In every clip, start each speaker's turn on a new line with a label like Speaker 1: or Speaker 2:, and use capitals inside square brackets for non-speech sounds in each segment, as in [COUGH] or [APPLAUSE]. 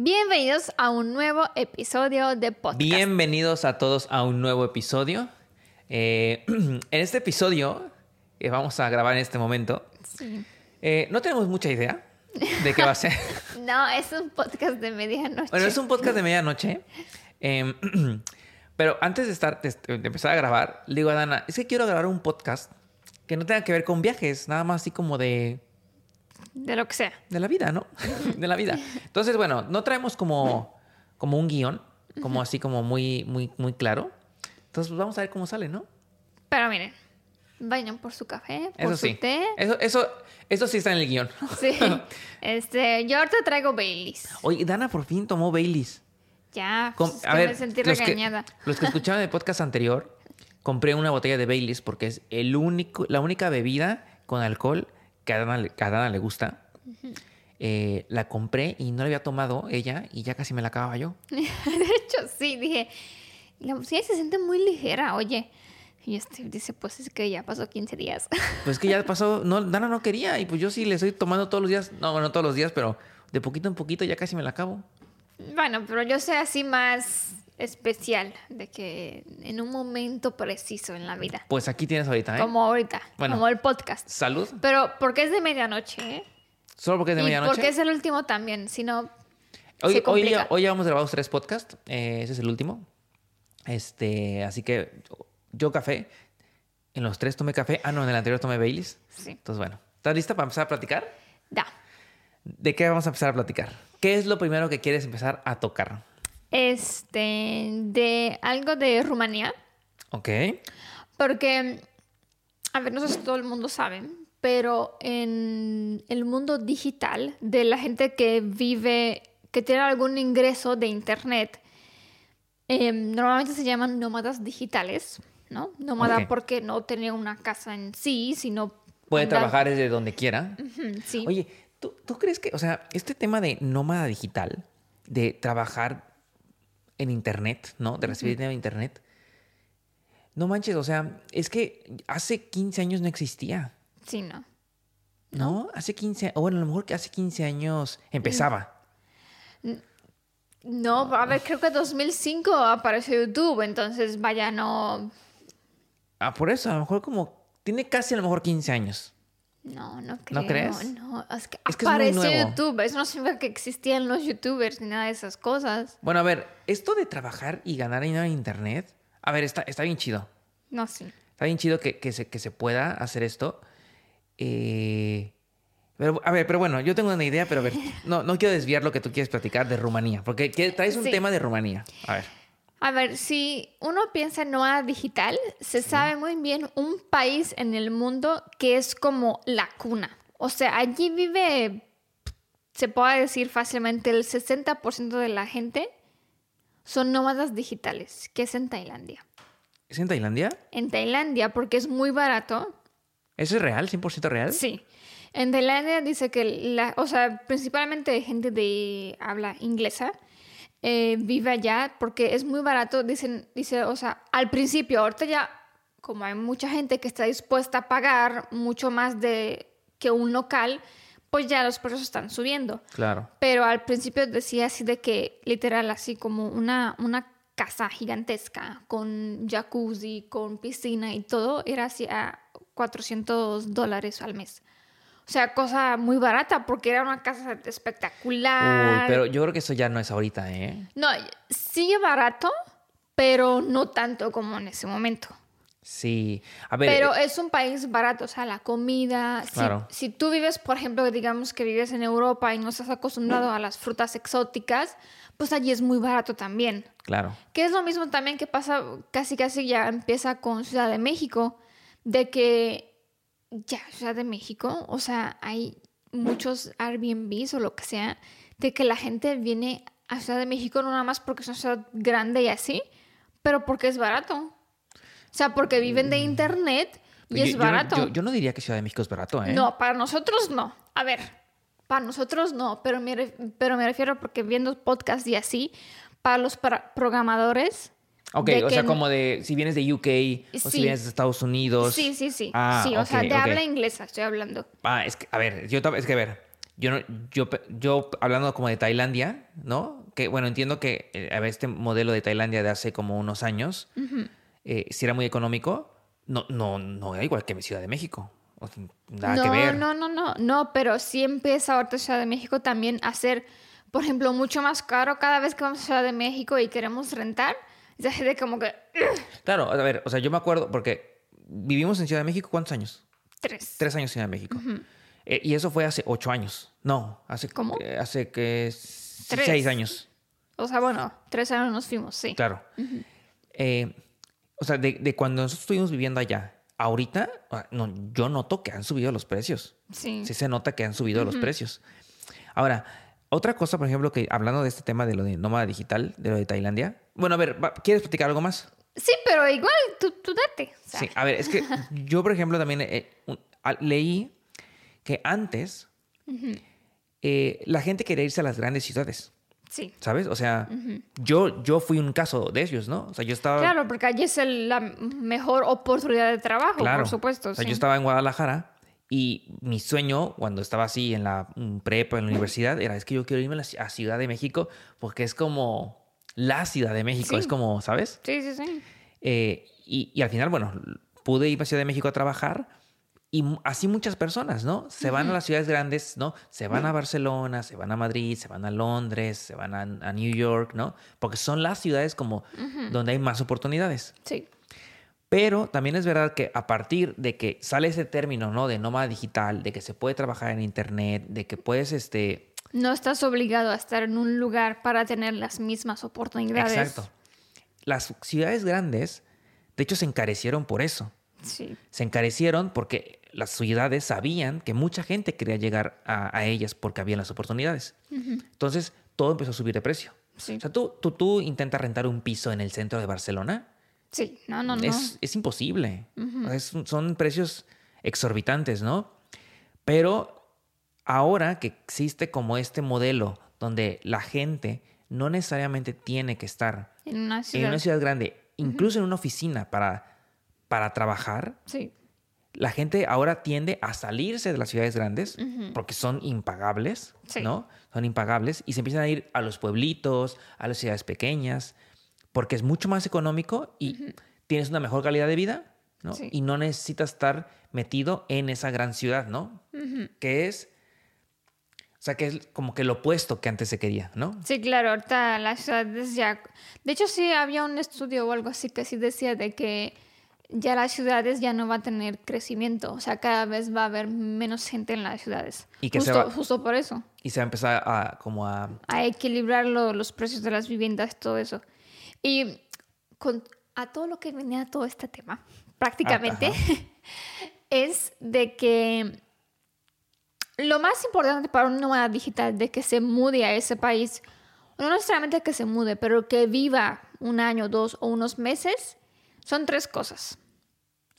Speaker 1: Bienvenidos a un nuevo episodio de podcast.
Speaker 2: Bienvenidos a todos a un nuevo episodio. Eh, [CLEARS THROAT] en este episodio que vamos a grabar en este momento,
Speaker 1: Sí.
Speaker 2: eh, no tenemos mucha idea de qué va a ser. [LAUGHS]
Speaker 1: No, es un podcast de medianoche.
Speaker 2: bueno, es un podcast de medianoche. eh, [CLEARS THROAT] pero antes de, estar, de, de empezar a grabar, le digo a Dana, es que quiero grabar un podcast que no tenga que ver con viajes, nada más así como de,
Speaker 1: De lo que sea.
Speaker 2: de la vida, ¿no? de la vida. Entonces, bueno, no traemos como, como un guion, como así como muy, muy, muy claro. Entonces, pues, vamos a ver cómo sale, ¿no?
Speaker 1: Pero miren, vayan por su café, por
Speaker 2: Eso
Speaker 1: su
Speaker 2: sí.
Speaker 1: té.
Speaker 2: Eso, eso, eso sí está en el guion. [LAUGHS]
Speaker 1: Sí. Este, yo ahorita traigo Baileys.
Speaker 2: Oye, Dana por fin tomó Baileys.
Speaker 1: Ya, pues, es que me sentí
Speaker 2: los que,
Speaker 1: regañada.
Speaker 2: los que escuchaban el podcast anterior, compré una botella de Baileys porque es el único, la única bebida con alcohol que a Dana, le- que a Dana le gusta. Eh, la compré y no la había tomado ella y ya casi me la acababa yo. [LAUGHS]
Speaker 1: De hecho, sí, dije, la se siente muy ligera, oye. Y este dice, pues es que ya pasó 15 días. [LAUGHS]
Speaker 2: Pues que ya pasó, no, Dana no quería y pues yo sí le estoy tomando todos los días, no, bueno, todos los días, pero de poquito en poquito ya casi me la acabo.
Speaker 1: bueno, pero yo soy así más especial, de que en un momento preciso en la vida.
Speaker 2: Pues aquí tienes ahorita, ¿eh?
Speaker 1: Como ahorita,
Speaker 2: Bueno.
Speaker 1: como el podcast.
Speaker 2: Salud.
Speaker 1: Pero porque es de medianoche, ¿eh?
Speaker 2: Solo porque es de
Speaker 1: y
Speaker 2: medianoche.
Speaker 1: porque es el último también, si no...
Speaker 2: Hoy,
Speaker 1: se
Speaker 2: hoy,
Speaker 1: complica.
Speaker 2: ya, hoy ya hemos grabado tres podcasts. eh, ese es el último. Este, así que yo café. En los tres tomé café. Ah, no, en el anterior tomé Baileys.
Speaker 1: Sí.
Speaker 2: Entonces, bueno. ¿Estás lista para empezar a platicar?
Speaker 1: Da.
Speaker 2: ¿De qué vamos a empezar a platicar? ¿Qué es lo primero que quieres empezar a tocar?
Speaker 1: Este, de algo de Rumanía.
Speaker 2: Ok.
Speaker 1: Porque, a ver, no sé si todo el mundo sabe, pero en el mundo digital de la gente que vive, que tiene algún ingreso de internet, eh, normalmente se llaman nómadas digitales, ¿no? Nómada porque no tenía una casa en sí, sino...
Speaker 2: Puede
Speaker 1: andar-
Speaker 2: trabajar desde donde quiera.
Speaker 1: Sí.
Speaker 2: Oye, ¿tú, tú crees que, o sea, este tema de nómada digital, de trabajar en internet, ¿no? De recibir dinero en internet. No manches, o sea, es que hace 15 años no existía.
Speaker 1: Sí, no.
Speaker 2: ¿No? Hace 15, o bueno, a lo mejor que hace 15 años empezaba.
Speaker 1: No, a ver, creo que 2005 apareció YouTube, entonces vaya, no...
Speaker 2: Ah, por eso, a lo mejor como, tiene casi a lo mejor 15 años.
Speaker 1: No, no creo.
Speaker 2: crees?
Speaker 1: No, es que
Speaker 2: Es que es
Speaker 1: apareció
Speaker 2: nuevo.
Speaker 1: YouTube. Eso no significa que existían los YouTubers ni nada de esas cosas.
Speaker 2: Bueno, a ver, esto de trabajar y ganar dinero en internet, a ver, está, está bien chido.
Speaker 1: No, sí.
Speaker 2: Está bien chido que, que se, que se pueda hacer esto. Eh, pero, a ver, pero bueno, yo tengo una idea, pero a ver, [LAUGHS] no, no quiero desviar lo que tú quieres platicar de Rumanía, porque que- traes un
Speaker 1: Sí.
Speaker 2: tema de Rumanía. A ver.
Speaker 1: A ver, si uno piensa en nómada digital, se sabe muy bien un país en el mundo que es como la cuna. O sea, allí vive, se puede decir fácilmente, el 60% de la gente son nómadas digitales, que es en Tailandia.
Speaker 2: ¿Es en Tailandia?
Speaker 1: En Tailandia, porque es muy barato,
Speaker 2: ¿Eso es real? ¿100% real?
Speaker 1: Sí. En Tailandia dice que, la, o sea, principalmente gente de habla inglesa eh, vive allá porque es muy barato. Dicen, dice, o sea, al principio, ahorita ya, como hay mucha gente que está dispuesta a pagar mucho más de que un local, pues ya los precios están subiendo.
Speaker 2: Claro.
Speaker 1: Pero al principio decía así de que, literal, así como una, una casa gigantesca con jacuzzi, con piscina y todo, era así a 400 dólares al mes. O sea, cosa muy barata porque era una casa espectacular.
Speaker 2: Uy, pero yo creo que eso ya no es ahorita, ¿eh?
Speaker 1: No, sigue barato, pero no tanto como en ese momento.
Speaker 2: Sí. A ver.
Speaker 1: Pero
Speaker 2: eh,
Speaker 1: es un país barato, o sea, la comida. si-
Speaker 2: Claro.
Speaker 1: Si, tú vives, por ejemplo, digamos que vives en Europa y no estás acostumbrado a las frutas exóticas, pues allí es muy barato también.
Speaker 2: claro.
Speaker 1: Que es lo mismo también que pasa, casi casi ya empieza con Ciudad de México, de que ya Ciudad de México, o sea, hay muchos Airbnbs o lo que sea, de que la gente viene a Ciudad de México no nada más porque es una ciudad grande y así, pero porque es barato. O sea, porque viven de internet y
Speaker 2: Mm. Yo-
Speaker 1: es barato.
Speaker 2: Yo, yo no diría que Ciudad de México es barato, ¿eh?
Speaker 1: No, para nosotros no. A ver, para nosotros no, pero me, pero me refiero porque viendo podcast y así, para los para- programadores.
Speaker 2: Ok, o sea, como de si vienes de UK o si
Speaker 1: Sí.
Speaker 2: vienes de Estados Unidos.
Speaker 1: Sí, sí, sí.
Speaker 2: Ah,
Speaker 1: sí, o sea, de
Speaker 2: ok.
Speaker 1: habla inglesa estoy hablando.
Speaker 2: Ah, es que, a ver, yo es que a ver, Yo, no- yo, yo hablando como de Tailandia, ¿no? Que bueno, entiendo que eh, a ver, este modelo de Tailandia de hace como unos años, eh, si era muy económico, no, no, no era igual que mi Ciudad de México. O nada
Speaker 1: no,
Speaker 2: que ver.
Speaker 1: no, no, no, no, pero sí empieza ahorita Ciudad de México también a ser, por ejemplo, mucho más caro cada vez que vamos a Ciudad de México y queremos rentar. [LAUGHS] Gente como que [LAUGHS]
Speaker 2: Claro, a ver, o sea, yo me acuerdo porque vivimos en Ciudad de México, ¿cuántos años?
Speaker 1: tres.
Speaker 2: Tres años en Ciudad de México. Eh, y eso fue hace ocho años. No, hace,
Speaker 1: ¿Cómo?
Speaker 2: eh, hace que
Speaker 1: Tres.
Speaker 2: seis años.
Speaker 1: O sea, bueno, tres años nos fuimos, sí.
Speaker 2: Claro. Eh, o sea, de, de cuando nosotros estuvimos viviendo allá, ahorita, ah, no, yo noto que han subido los precios.
Speaker 1: Sí.
Speaker 2: Sí se nota que han subido los precios. Ahora, otra cosa, por ejemplo, que hablando de este tema de lo de nómada digital, de lo de Tailandia. Bueno, a ver, ¿quieres platicar algo más?
Speaker 1: Sí, pero igual tú, tú date. o sea,
Speaker 2: Sí, a ver, es que [LAUGHS] yo, por ejemplo, también eh, leí que antes eh, la gente quería irse a las grandes ciudades,
Speaker 1: sí.
Speaker 2: ¿sabes? O sea, yo, yo fui un caso de ellos, ¿no? O sea, yo estaba...
Speaker 1: Claro, porque allí es el- la mejor oportunidad de trabajo,
Speaker 2: Claro.
Speaker 1: por supuesto.
Speaker 2: O sea,
Speaker 1: sí.
Speaker 2: yo estaba en Guadalajara y mi sueño cuando estaba así en la mm, prepa, en la universidad, era es que yo quiero irme a Ciudad de México porque es como la Ciudad de México,
Speaker 1: Sí.
Speaker 2: es como, ¿sabes?
Speaker 1: Sí, sí, sí.
Speaker 2: Eh, y, y al final, bueno, pude ir a Ciudad de México a trabajar y así muchas personas, ¿no? Se van a las ciudades grandes, ¿no? Se van a Barcelona, se van a Madrid, se van a Londres, se van a, a New York, ¿no? Porque son las ciudades como donde hay más oportunidades.
Speaker 1: Sí.
Speaker 2: Pero también es verdad que a partir de que sale ese término, ¿no? De nómada digital, de que se puede trabajar en internet, de que puedes, este...
Speaker 1: No estás obligado a estar en un lugar para tener las mismas oportunidades.
Speaker 2: Exacto. Las ciudades grandes, de hecho, se encarecieron por eso.
Speaker 1: Sí.
Speaker 2: Se encarecieron porque las ciudades sabían que mucha gente quería llegar a, a ellas porque había las oportunidades. Entonces, todo empezó a subir de precio.
Speaker 1: Sí.
Speaker 2: O sea, tú, tú, tú intentas rentar un piso en el centro de Barcelona,
Speaker 1: Sí. No, no, no.
Speaker 2: es, es imposible. Es- son precios exorbitantes, ¿no? Pero ahora que existe como este modelo donde la gente no necesariamente tiene que estar
Speaker 1: En una
Speaker 2: en
Speaker 1: ciudad.
Speaker 2: una ciudad grande, incluso en una oficina para, para trabajar,
Speaker 1: Sí.
Speaker 2: la gente ahora tiende a salirse de las ciudades grandes porque son impagables,
Speaker 1: Sí.
Speaker 2: ¿no? Son impagables y se empiezan a ir a los pueblitos, a las ciudades pequeñas, porque es mucho más económico y tienes una mejor calidad de vida, ¿no?
Speaker 1: Sí.
Speaker 2: Y no necesitas estar metido en esa gran ciudad, ¿no? Que es, o sea, que es como que lo opuesto que antes se quería, ¿no?
Speaker 1: Sí, claro, ahorita las ciudades ya... De hecho, sí había un estudio o algo así que sí decía de que ya las ciudades ya no va a tener crecimiento, o sea, cada vez va a haber menos gente en las ciudades.
Speaker 2: Y que se
Speaker 1: justo,
Speaker 2: va-
Speaker 1: justo por eso,
Speaker 2: Y se va a empezar a como a
Speaker 1: a equilibrar lo- los precios de las viviendas, todo eso. Y con, a todo lo que venía todo este tema, prácticamente, [LAUGHS] es de que lo más importante para un nómada digital de que se mude a ese país, no necesariamente que se mude, pero que viva un año, dos o unos meses, son tres cosas.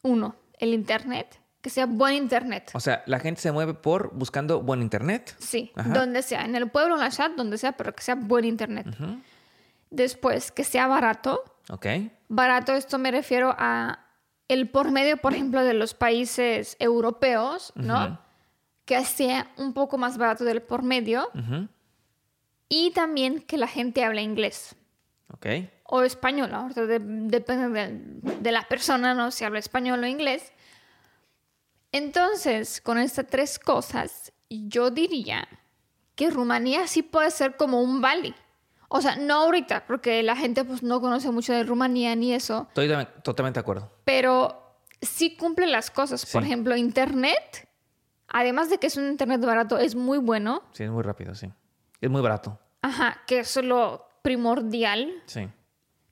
Speaker 1: Uno, el internet, que sea buen internet.
Speaker 2: O sea, la gente se mueve por buscando buen internet.
Speaker 1: Sí,
Speaker 2: Ajá.
Speaker 1: donde sea, en el pueblo, en la ciudad, donde sea, pero que sea buen internet. Después, que sea barato.
Speaker 2: Ok.
Speaker 1: Barato, esto me refiero a el por medio, por ejemplo, de los países europeos, ¿no? Que sea un poco más barato del por medio. Y también que la gente hable inglés
Speaker 2: Ok.
Speaker 1: o español. De- depende de, de la persona, ¿no? Si habla español o inglés. Entonces, con estas tres cosas, yo diría que Rumanía sí puede ser como un Bali. O sea, no ahorita, porque la gente pues no conoce mucho de Rumanía ni eso,
Speaker 2: Estoy de- totalmente de acuerdo.
Speaker 1: pero sí cumple las cosas. Por ejemplo, Internet, además de que es un Internet barato, es muy bueno.
Speaker 2: Sí, es muy rápido, sí. Es muy barato.
Speaker 1: Ajá, que eso es lo primordial.
Speaker 2: Sí.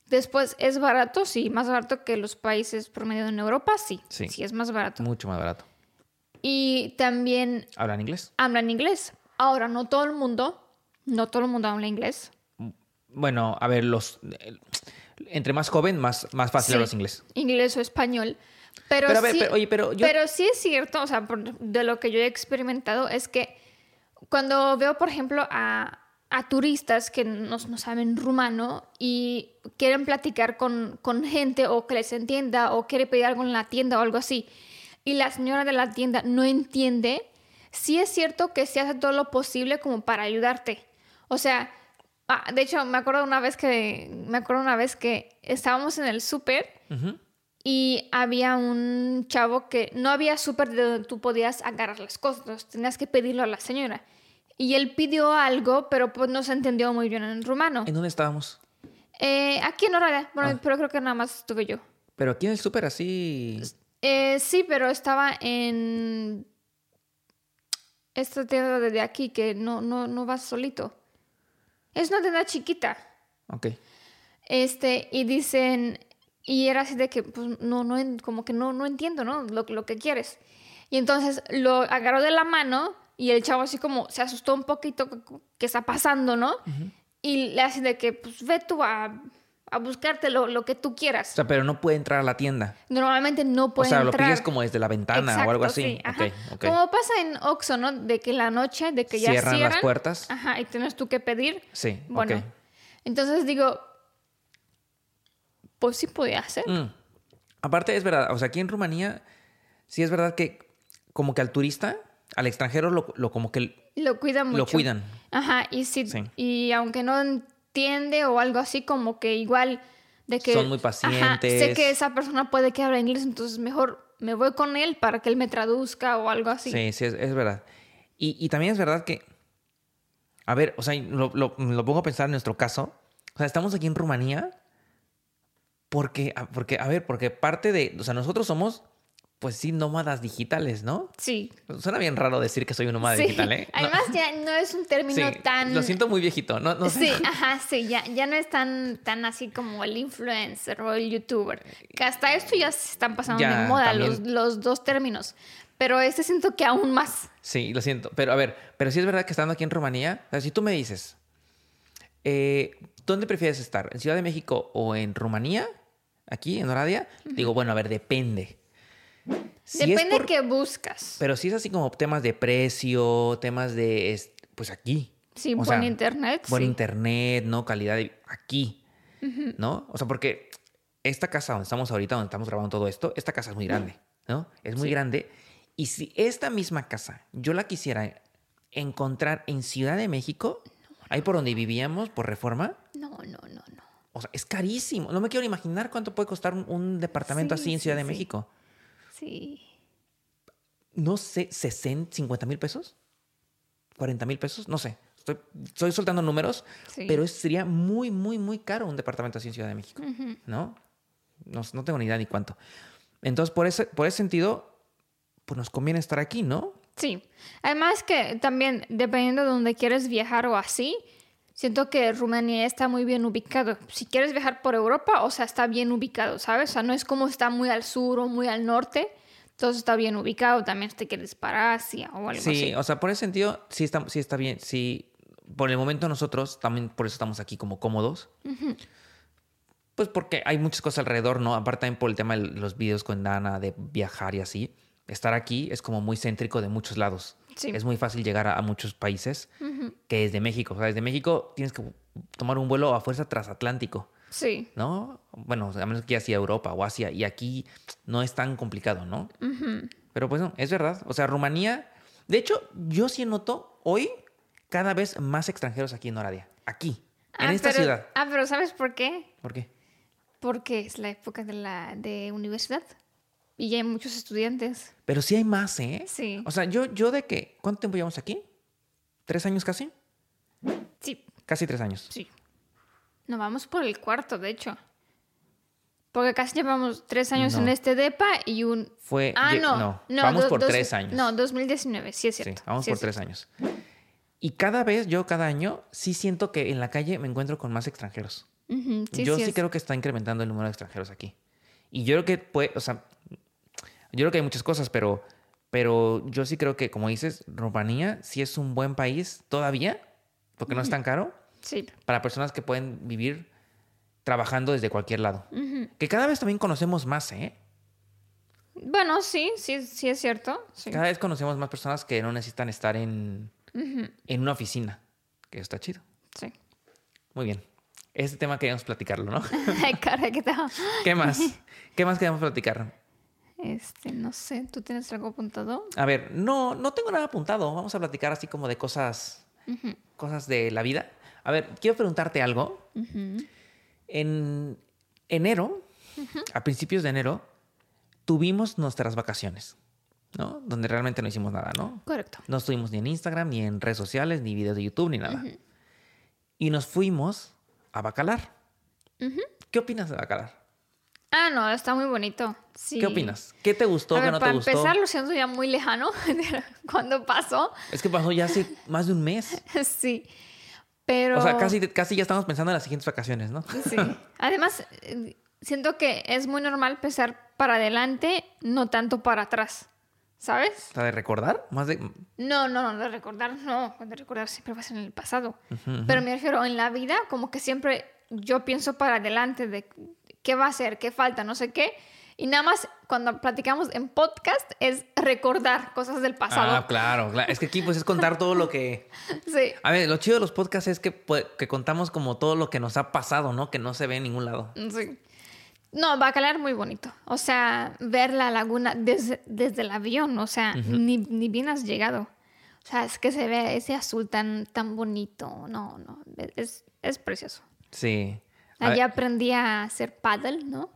Speaker 1: Después, ¿es barato? Sí, más barato que los países promedio en Europa, sí.
Speaker 2: Sí.
Speaker 1: Sí, es más barato.
Speaker 2: Mucho más barato.
Speaker 1: Y también
Speaker 2: ¿Hablan inglés?
Speaker 1: hablan inglés. Ahora, no todo el mundo, no todo el mundo habla inglés.
Speaker 2: Bueno, a ver, los... el- entre más joven, más, más fácil
Speaker 1: Sí.
Speaker 2: hablas inglés.
Speaker 1: Inglés o español. Pero,
Speaker 2: Pero a ver,
Speaker 1: sí,
Speaker 2: pero- oye, pero yo-
Speaker 1: pero sí es cierto, o sea, por- de lo que yo he experimentado, es que cuando veo, por ejemplo, a, a turistas que no, no saben rumano y quieren platicar con, con gente o que les entienda o quiere pedir algo en la tienda o algo así, y la señora de la tienda no entiende, sí es cierto que se hace todo lo posible como para ayudarte. O sea, ah, de hecho, me acuerdo una vez que, me acuerdo una vez que estábamos en el súper y había un chavo que no había súper de donde tú podías agarrar las cosas, tenías que pedirlo a la señora. Y él pidió algo, pero pues no se entendió muy bien en rumano.
Speaker 2: ¿En dónde estábamos?
Speaker 1: Eh, aquí en Orale, bueno,
Speaker 2: Ah.
Speaker 1: pero creo que nada más estuve yo.
Speaker 2: Pero aquí en el súper así...
Speaker 1: Eh, sí, pero estaba en esta tienda de aquí que no, no, no vas solito. Es una tienda chiquita.
Speaker 2: Ok.
Speaker 1: Este, y dicen, y era así de que, pues, no, no, como que no, no entiendo, ¿no? Lo, lo que quieres. Y entonces lo agarró de la mano y el chavo así como se asustó un poquito, ¿qué está pasando, no? Y le hace de que, pues, ve tú a, a buscarte lo, lo que tú
Speaker 2: O
Speaker 1: quieras.
Speaker 2: sea, pero no puede entrar a la tienda.
Speaker 1: Normalmente no
Speaker 2: O
Speaker 1: puede
Speaker 2: sea, lo
Speaker 1: entrar.
Speaker 2: pides como desde la ventana o algo así.
Speaker 1: sí, ajá.
Speaker 2: Ok, ok.
Speaker 1: Como pasa en Oxxo, ¿no? De que la noche, de que ya
Speaker 2: Cierran
Speaker 1: cierran.
Speaker 2: las puertas.
Speaker 1: Ajá, y tienes tú que pedir.
Speaker 2: Sí,
Speaker 1: Bueno, entonces digo, pues sí podía hacer.
Speaker 2: Mm. Aparte, es verdad, o sea, aquí en Rumanía, sí es verdad que como que al turista, al extranjero, lo, lo como que
Speaker 1: Lo cuidan mucho.
Speaker 2: lo cuidan.
Speaker 1: Ajá, y Sí. y aunque no entiende o algo así, como que igual de que...
Speaker 2: Son muy
Speaker 1: Ajá, sé
Speaker 2: pacientes.
Speaker 1: que esa persona puede que habla inglés, entonces mejor me voy con él para que él me traduzca o algo así.
Speaker 2: Sí, sí, es, es verdad. Y, y también es verdad que, a ver, o sea, lo, lo- lo pongo a pensar en nuestro caso. O sea, estamos aquí en Rumanía porque, a- porque, a ver, porque parte de, o sea, nosotros somos, pues sí, nómadas digitales, ¿no?
Speaker 1: Sí.
Speaker 2: Suena bien raro decir que soy un nómada
Speaker 1: Sí.
Speaker 2: digital, ¿eh? [LAUGHS] No,
Speaker 1: Además ya no es un término
Speaker 2: sí,
Speaker 1: tan...
Speaker 2: Lo siento muy viejito, ¿no? no sé.
Speaker 1: Sí, [LAUGHS] ajá, sí, ya, ya no es tan, tan así como el influencer o el youtuber. Que hasta esto ya se están pasando
Speaker 2: Ya,
Speaker 1: de moda
Speaker 2: también.
Speaker 1: los, los dos términos. Pero este siento que aún más.
Speaker 2: Sí, lo siento. Pero a ver, pero sí es verdad que estando aquí en Rumanía, o sea, si tú me dices, eh, ¿dónde prefieres estar? ¿En Ciudad de México o en Rumanía? Aquí, en Oradea. Digo, bueno, a ver, depende. Si
Speaker 1: Depende
Speaker 2: por-
Speaker 1: qué buscas.
Speaker 2: Pero si es así como temas de precio, temas de, es- pues aquí.
Speaker 1: Sí,
Speaker 2: O
Speaker 1: buen
Speaker 2: sea,
Speaker 1: internet.
Speaker 2: Buen
Speaker 1: sí.
Speaker 2: internet, ¿no? Calidad de... Aquí, ¿no? O sea, porque esta casa donde estamos ahorita, donde estamos grabando todo esto, esta casa es muy grande, ¿no? Es muy
Speaker 1: Sí.
Speaker 2: grande. Y si esta misma casa yo la quisiera encontrar en Ciudad de México, ahí por donde vivíamos, por reforma,
Speaker 1: No, no, no, no.
Speaker 2: o sea, es carísimo. No me quiero imaginar cuánto puede costar un, un departamento
Speaker 1: Sí,
Speaker 2: así en
Speaker 1: sí,
Speaker 2: Ciudad de. México.
Speaker 1: Sí.
Speaker 2: No sé, 60, 50 mil pesos, 40 mil pesos, no sé. Estoy, estoy soltando números,
Speaker 1: Sí.
Speaker 2: pero sería muy, muy, muy caro un departamento así en Ciudad de México. ¿no? No, no tengo ni idea ni cuánto. Entonces, por ese, por ese sentido, pues nos conviene estar aquí, ¿no?
Speaker 1: Sí. Además que también, dependiendo de dónde quieres viajar o así, siento que Rumanía está muy bien ubicado. Si quieres viajar por Europa, o sea, está bien ubicado, ¿sabes? O sea, no es como está muy al sur o muy al norte. Entonces está bien ubicado también te quieres para Asia o algo
Speaker 2: Sí,
Speaker 1: así.
Speaker 2: o sea, por ese sentido, sí está, sí está bien. Sí, por el momento nosotros también por eso estamos aquí como cómodos. Pues porque hay muchas cosas alrededor, ¿no? Aparte también por el tema de los videos con Dana, de viajar y así. Estar aquí es como muy céntrico de muchos lados.
Speaker 1: Sí.
Speaker 2: Es muy fácil llegar a, a muchos países que desde México. O sea, desde México tienes que tomar un vuelo a fuerza transatlántico,
Speaker 1: Sí.
Speaker 2: ¿no? Bueno, a menos que ya sea Europa o Asia. Y aquí no es tan complicado, ¿no? Pero pues no, es verdad. O sea, Rumanía. De hecho, yo sí noto hoy cada vez más extranjeros aquí en Oradea. Aquí, en
Speaker 1: Ah,
Speaker 2: esta
Speaker 1: pero-
Speaker 2: ciudad.
Speaker 1: Ah, pero ¿sabes por qué?
Speaker 2: ¿Por qué?
Speaker 1: Porque es la época de la de universidad. Y ya hay muchos estudiantes.
Speaker 2: Pero sí hay más, ¿eh?
Speaker 1: Sí.
Speaker 2: O sea, yo, yo de que. ¿Cuánto tiempo llevamos aquí? ¿Tres años casi?
Speaker 1: Sí,
Speaker 2: Casi tres años.
Speaker 1: sí. Nos vamos por el cuarto, de hecho. Porque casi llevamos tres años
Speaker 2: No.
Speaker 1: en este DEPA y un...
Speaker 2: Fue.
Speaker 1: Ah,
Speaker 2: lle-
Speaker 1: no. no
Speaker 2: vamos
Speaker 1: do-
Speaker 2: por
Speaker 1: dos-
Speaker 2: tres años.
Speaker 1: No, 2019, sí es
Speaker 2: Sí,
Speaker 1: cierto.
Speaker 2: vamos
Speaker 1: sí
Speaker 2: por
Speaker 1: es
Speaker 2: tres
Speaker 1: cierto.
Speaker 2: años. Y cada vez, yo cada año, sí siento que en la calle me encuentro con más extranjeros.
Speaker 1: Ujú, sí,
Speaker 2: yo
Speaker 1: sí
Speaker 2: creo que está incrementando el número de extranjeros aquí. Y yo creo que puede, o sea, yo creo que hay muchas cosas, pero, pero yo sí creo que, como dices, Rumanía sí es un buen país todavía, porque no es tan caro,
Speaker 1: Sí.
Speaker 2: para personas que pueden vivir trabajando desde cualquier lado. Que cada vez también conocemos más, ¿eh?
Speaker 1: Bueno, sí, sí, sí es cierto. Sí.
Speaker 2: Cada vez conocemos más personas que no necesitan estar en, en una oficina, que está chido.
Speaker 1: sí.
Speaker 2: Muy bien. Este tema queríamos platicarlo, ¿no? [LAUGHS]
Speaker 1: Ay, cara, ¿qué? [LAUGHS]
Speaker 2: ¿Qué más? ¿Qué más queremos platicar?
Speaker 1: Este, no sé, ¿tú tienes algo apuntado?
Speaker 2: A ver, no, no tengo nada apuntado. Vamos a platicar así como de cosas, cosas de la vida. A ver, quiero preguntarte algo. En enero, a principios de enero, tuvimos nuestras vacaciones, ¿no? Donde realmente no hicimos nada, ¿no?
Speaker 1: Correcto.
Speaker 2: No estuvimos ni en Instagram, ni en redes sociales, ni videos de YouTube, ni nada. Y nos fuimos a Bacalar. ¿Qué opinas de Bacalar?
Speaker 1: Ah, no, está muy bonito. Sí.
Speaker 2: ¿Qué opinas? ¿Qué te gustó?
Speaker 1: A
Speaker 2: ¿Qué
Speaker 1: ver,
Speaker 2: no te
Speaker 1: para
Speaker 2: gustó?
Speaker 1: empezar, lo siento ya muy lejano [LAUGHS] cuando pasó.
Speaker 2: Es que pasó ya hace más de un mes. [LAUGHS]
Speaker 1: Sí. Pero.
Speaker 2: O sea, casi, casi ya estamos pensando en las siguientes vacaciones, ¿no?
Speaker 1: Sí. [LAUGHS] Además, eh, siento que es muy normal pensar para adelante, no tanto para atrás. ¿Sabes?
Speaker 2: O sea, de recordar, más de...
Speaker 1: No, no, no, de recordar, no. De recordar siempre va a ser en el pasado. Pero me refiero en la vida, como que siempre yo pienso para adelante de qué va a ser, qué falta, no sé qué. Y nada más cuando platicamos en podcast es recordar cosas del pasado.
Speaker 2: Ah, claro, claro. Es que aquí pues es contar todo lo que... [LAUGHS]
Speaker 1: Sí.
Speaker 2: A ver, lo chido de los podcasts es que, pues, que contamos como todo lo que nos ha pasado, ¿no? Que no se ve en ningún lado.
Speaker 1: Sí. No, Bacalar muy bonito. O sea, ver la laguna desde, desde el avión, o sea, ni, ni bien has llegado. O sea, es que se ve ese azul tan, tan bonito. No, no, es, es precioso.
Speaker 2: Sí. A
Speaker 1: Allí
Speaker 2: ver,
Speaker 1: aprendí a hacer paddle, ¿no?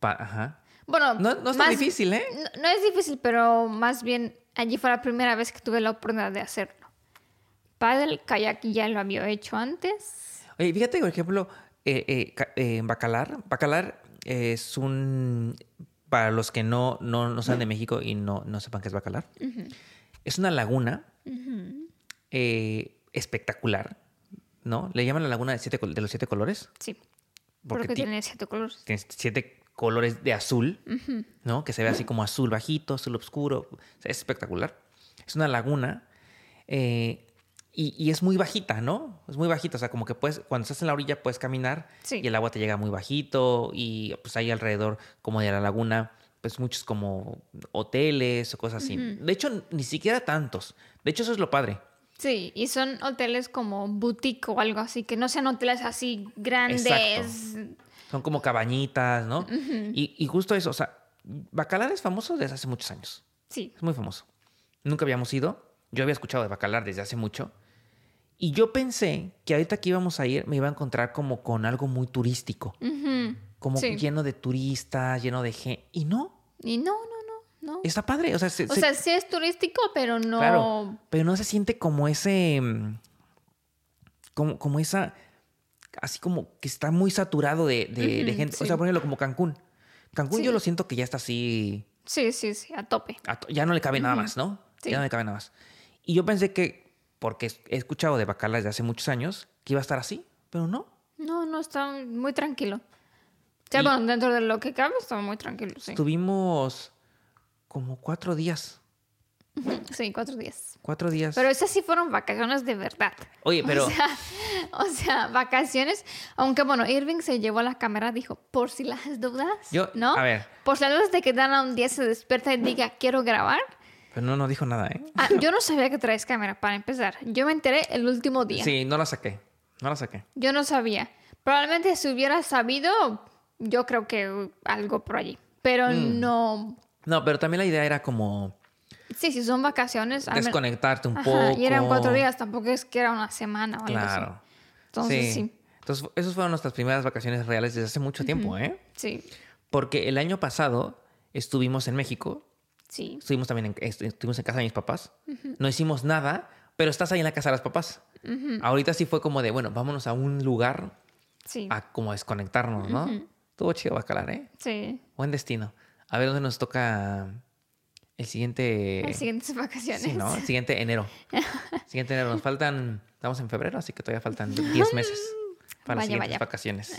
Speaker 2: pa- Ajá.
Speaker 1: Bueno,
Speaker 2: No, no es tan difícil, ¿eh?
Speaker 1: No, no es difícil, pero más bien allí fue la primera vez que tuve la oportunidad de hacerlo. Paddle, kayak ya lo había hecho antes.
Speaker 2: Oye, fíjate, por ejemplo, eh, eh, eh, Bacalar. Bacalar es un... Para los que no, no, no sean de México y no, no sepan qué es Bacalar. Es una laguna eh, espectacular, ¿no? Le llaman la laguna de, siete, de los siete colores.
Speaker 1: Sí,
Speaker 2: Porque
Speaker 1: porque
Speaker 2: ti-
Speaker 1: tiene siete colores.
Speaker 2: Tiene siete colores de azul, ¿no? Que se ve así como azul bajito, azul oscuro. O sea, es espectacular. Es una laguna eh, y, y es muy bajita, ¿no? Es muy bajita. O sea, como que puedes, cuando estás en la orilla puedes caminar
Speaker 1: Sí.
Speaker 2: y el agua te llega muy bajito y pues hay alrededor como de la laguna pues muchos como hoteles o cosas así. De hecho, ni siquiera tantos. De hecho, eso es lo padre.
Speaker 1: Sí, y son hoteles como boutique o algo así, que no sean hoteles así grandes.
Speaker 2: Son como cabañitas, ¿no? y, y justo eso, o sea, Bacalar es famoso desde hace muchos años.
Speaker 1: Sí,
Speaker 2: Es muy famoso. Nunca habíamos ido. Yo había escuchado de Bacalar desde hace mucho. Y yo pensé que ahorita que íbamos a ir me iba a encontrar como con algo muy turístico. Como
Speaker 1: Sí.
Speaker 2: lleno de turistas, lleno de gente. Y no,
Speaker 1: Y no, no,
Speaker 2: está padre. O sea, se-
Speaker 1: O
Speaker 2: se-
Speaker 1: sea, sí es turístico, pero no.
Speaker 2: claro. Pero no se siente como ese... mm, Como, como esa... Así como que está muy saturado de, de- gente. O sea, por ejemplo, como Cancún. Cancún
Speaker 1: Sí.
Speaker 2: yo lo siento que ya está así...
Speaker 1: Sí, sí, sí, a tope.
Speaker 2: a to- ya no le cabe nada más, ¿no?
Speaker 1: Sí.
Speaker 2: Ya no le cabe nada más. Y yo pensé que, porque he escuchado de Bacalar desde hace muchos años, que iba a estar así, pero no.
Speaker 1: No, no, está muy tranquilo. O sea,
Speaker 2: Y-
Speaker 1: bueno, dentro de lo que cabe, está muy tranquilo, sí.
Speaker 2: Estuvimos como cuatro días. [LAUGHS]
Speaker 1: Sí, cuatro días.
Speaker 2: Cuatro días.
Speaker 1: Pero esas sí fueron vacaciones de verdad.
Speaker 2: Oye, pero
Speaker 1: O sea, [LAUGHS] o sea, vacaciones. Aunque bueno, Irving se llevó la cámara, dijo, por si las dudas,
Speaker 2: Yo-
Speaker 1: ¿no?
Speaker 2: a ver.
Speaker 1: Por si las dudas de que Dana un día se despierta y diga, quiero grabar.
Speaker 2: pero no nos dijo nada, ¿eh?
Speaker 1: Ah, yo no sabía que traes cámara, para empezar. Yo me enteré el último día.
Speaker 2: Sí, no la saqué. No la saqué.
Speaker 1: Yo no sabía. Probablemente si hubiera sabido, yo creo que algo por allí. Pero
Speaker 2: Mm.
Speaker 1: no...
Speaker 2: No, pero también la idea era como
Speaker 1: Sí, si son vacaciones...
Speaker 2: desconectarte un
Speaker 1: Ajá,
Speaker 2: poco.
Speaker 1: Y eran cuatro días, tampoco es que era una semana o algo
Speaker 2: Claro.
Speaker 1: así. Entonces, sí.
Speaker 2: Entonces, esas fueron nuestras primeras vacaciones reales desde hace mucho tiempo, ¿eh?
Speaker 1: Sí,
Speaker 2: Porque el año pasado estuvimos en México
Speaker 1: sí.
Speaker 2: Estuvimos también en, est- estuvimos en casa de mis papás. No hicimos nada, pero estás ahí en la casa de los papás. Ahorita sí fue como de, bueno, vámonos a un lugar
Speaker 1: Sí,
Speaker 2: a como desconectarnos, ¿no? Estuvo chido Bacalar, ¿eh?
Speaker 1: sí.
Speaker 2: Buen destino. A ver dónde nos toca el siguiente...
Speaker 1: Las siguientes vacaciones.
Speaker 2: Sí, ¿no? El siguiente enero. [LAUGHS] siguiente enero. Nos faltan... Estamos en febrero, así que todavía faltan 10 meses para las siguientes
Speaker 1: vaya.
Speaker 2: vacaciones.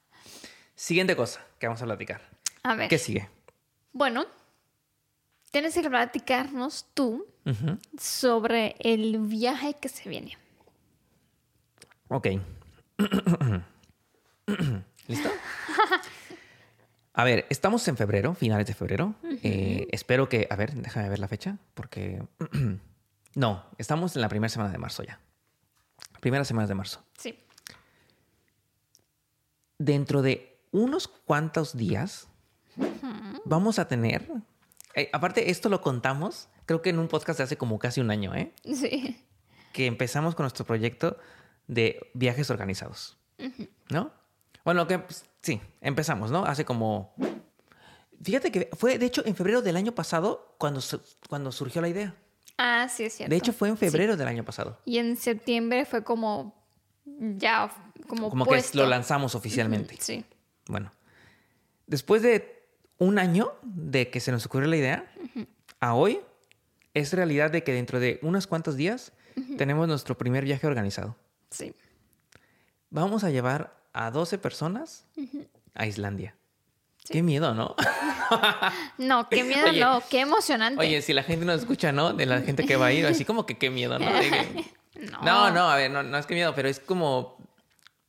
Speaker 2: [LAUGHS] siguiente cosa que vamos a platicar.
Speaker 1: A ver.
Speaker 2: ¿Qué sigue?
Speaker 1: Bueno, tienes que platicarnos tú sobre el viaje que se viene.
Speaker 2: Ok. [CLEARS THROAT] ¿Listo? [LAUGHS] A ver, estamos en febrero, finales de febrero. Eh, espero que. A ver, déjame ver la fecha, porque. [CLEARS THROAT] no, estamos en la primera semana de marzo ya. Primera semana de marzo.
Speaker 1: Sí.
Speaker 2: Dentro de unos cuantos días vamos a tener. eh, aparte, esto lo contamos, creo que en un podcast de hace como casi un año, ¿eh?
Speaker 1: Sí.
Speaker 2: Que empezamos con nuestro proyecto de viajes organizados. ¿No? Bueno, que pues, sí, empezamos, ¿no? Hace como. Fíjate que fue, de hecho, en febrero del año pasado cuando, cuando surgió la idea.
Speaker 1: Ah, sí, es cierto.
Speaker 2: De hecho, fue en febrero del año pasado.
Speaker 1: Y en septiembre fue como ya, como,
Speaker 2: Como
Speaker 1: puesto.
Speaker 2: que lo lanzamos oficialmente.
Speaker 1: Sí.
Speaker 2: Bueno, después de un año de que se nos ocurrió la idea, a hoy es realidad de que dentro de unos cuantos días tenemos nuestro primer viaje organizado.
Speaker 1: Sí.
Speaker 2: Vamos a llevar a 12 personas a Islandia. Qué miedo, ¿no? [LAUGHS]
Speaker 1: No, qué miedo,
Speaker 2: Oye,
Speaker 1: no, qué emocionante.
Speaker 2: Oye, si la gente nos escucha, ¿no? De la [LAUGHS] gente que va a ir, así como que qué miedo, ¿no? Que- [LAUGHS]
Speaker 1: no.
Speaker 2: No, no, a ver, no, no es que miedo, pero es como...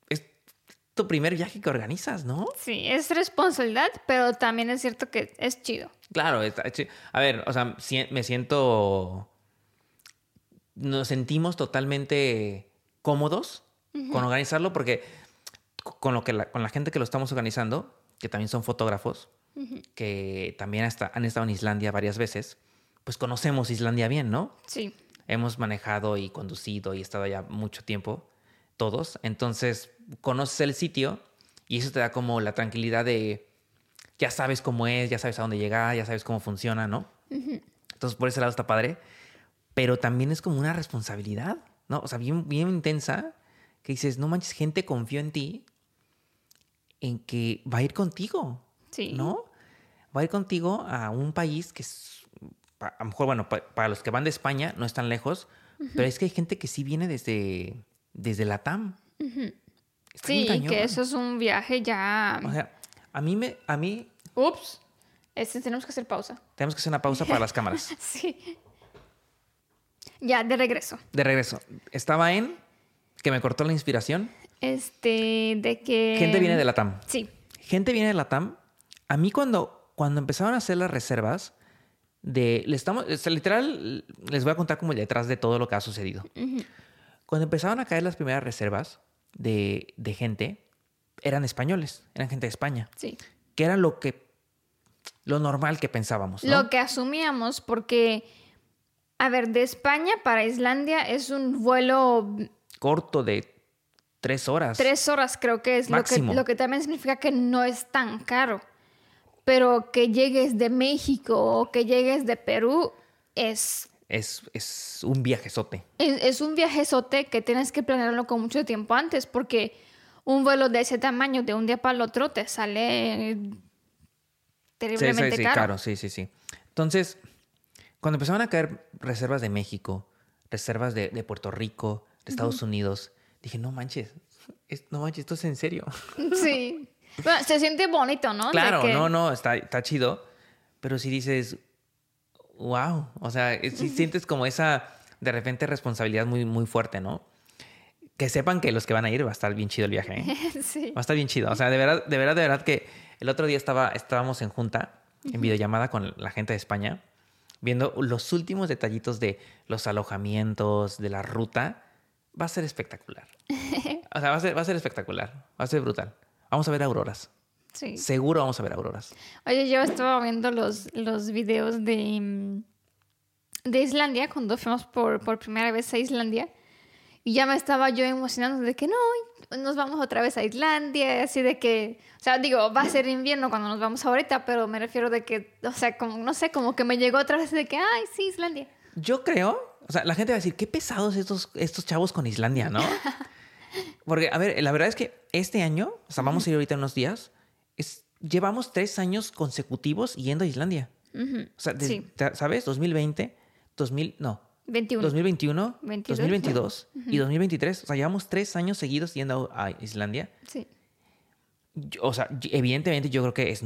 Speaker 2: Es tu primer viaje que organizas, ¿no?
Speaker 1: Sí, es responsabilidad, pero también es cierto que es chido.
Speaker 2: Claro, está- chi- a ver, o sea, si- me siento... Nos sentimos totalmente cómodos con organizarlo porque con, lo que la, con la gente que lo estamos organizando, que también son fotógrafos, que también hasta han estado en Islandia varias veces, pues conocemos Islandia bien, ¿no?
Speaker 1: Sí.
Speaker 2: Hemos manejado y conducido y estado allá mucho tiempo, todos. Entonces, conoces el sitio y eso te da como la tranquilidad de, ya sabes cómo es, ya sabes a dónde llegar, ya sabes cómo funciona, ¿no? Entonces, por ese lado está padre. Pero también es como una responsabilidad, ¿no? O sea, bien, bien intensa, que dices, no manches, gente confió en ti, en que va a ir contigo,
Speaker 1: Sí.
Speaker 2: ¿no? Va a ir contigo a un país que es, a lo mejor, bueno, pa- para los que van de España no es tan lejos, pero es que hay gente que sí viene desde, desde la TAM.
Speaker 1: Sí, que eso es un viaje ya.
Speaker 2: O sea, a mí, me, a mí
Speaker 1: Ups. Este, tenemos que hacer pausa.
Speaker 2: tenemos que hacer una pausa para las cámaras. [LAUGHS]
Speaker 1: Sí. Ya, de regreso.
Speaker 2: De regreso, estaba en que me cortó la inspiración.
Speaker 1: Este, de que.
Speaker 2: Gente viene de la TAM.
Speaker 1: Sí.
Speaker 2: gente viene de la TAM. A mí cuando, cuando empezaron a hacer las reservas, de, le estamos, literal, les voy a contar como detrás de todo lo que ha sucedido. Cuando empezaron a caer las primeras reservas de, de gente, eran españoles, eran gente de España,
Speaker 1: Sí.
Speaker 2: que era lo que, lo normal que pensábamos. ¿no?
Speaker 1: Lo que asumíamos, porque. A ver, de España para Islandia es un vuelo
Speaker 2: Corto de tres horas.
Speaker 1: tres horas, creo que es lo que, lo que también significa que no es tan caro. Pero que llegues de México o que llegues de Perú es
Speaker 2: Es, es un viajezote.
Speaker 1: Es, es un viajezote que tienes que planearlo con mucho tiempo antes, porque un vuelo de ese tamaño de un día para el otro te sale terriblemente
Speaker 2: sí, sí,
Speaker 1: caro.
Speaker 2: sí, sí, sí. Entonces, cuando empezaron a caer reservas de México, reservas de, de Puerto Rico, de Estados Unidos, dije, no manches, es- no manches, esto es en serio. [LAUGHS]
Speaker 1: Sí. Bueno, se siente bonito, ¿no?
Speaker 2: Claro,
Speaker 1: que-
Speaker 2: no, no, está, está chido, pero si dices, wow, o sea, es- sí sientes como esa, de repente, responsabilidad muy, muy fuerte, ¿no? Que sepan que los que van a ir va a estar bien chido el viaje, ¿eh? [LAUGHS]
Speaker 1: sí.
Speaker 2: Va a estar bien chido. O sea, de verdad, de verdad, de verdad que el otro día estaba, estábamos en junta, en videollamada con la gente de España, viendo los últimos detallitos de los alojamientos, de la ruta. Va a ser espectacular. [LAUGHS] O sea, va a ser, va a ser espectacular. Va a ser brutal. Vamos a ver auroras.
Speaker 1: Sí.
Speaker 2: Seguro vamos a ver auroras.
Speaker 1: Oye, yo estaba viendo los, los videos de, mm, de Islandia cuando fuimos por, por primera vez a Islandia. Y ya me estaba yo emocionando de que no, nos vamos otra vez a Islandia, así de que, o sea, digo, va a ser invierno cuando nos vamos ahorita, pero me refiero de que, o sea, como, no sé, como que me llegó otra vez de que, ay, sí, Islandia.
Speaker 2: Yo creo, o sea, la gente va a decir, qué pesados estos, estos chavos con Islandia, ¿no? [LAUGHS] Porque, a ver, la verdad es que este año, o sea, vamos a ir ahorita en unos días, es, llevamos tres años consecutivos yendo a Islandia. O sea, desde-
Speaker 1: Sí.
Speaker 2: ¿sabes? 2020, 2000, no,
Speaker 1: 21.
Speaker 2: 2021,
Speaker 1: 22,
Speaker 2: 2022 y 2023. O sea, llevamos tres años seguidos yendo a Islandia.
Speaker 1: Sí.
Speaker 2: Yo- o sea, evidentemente yo creo que es,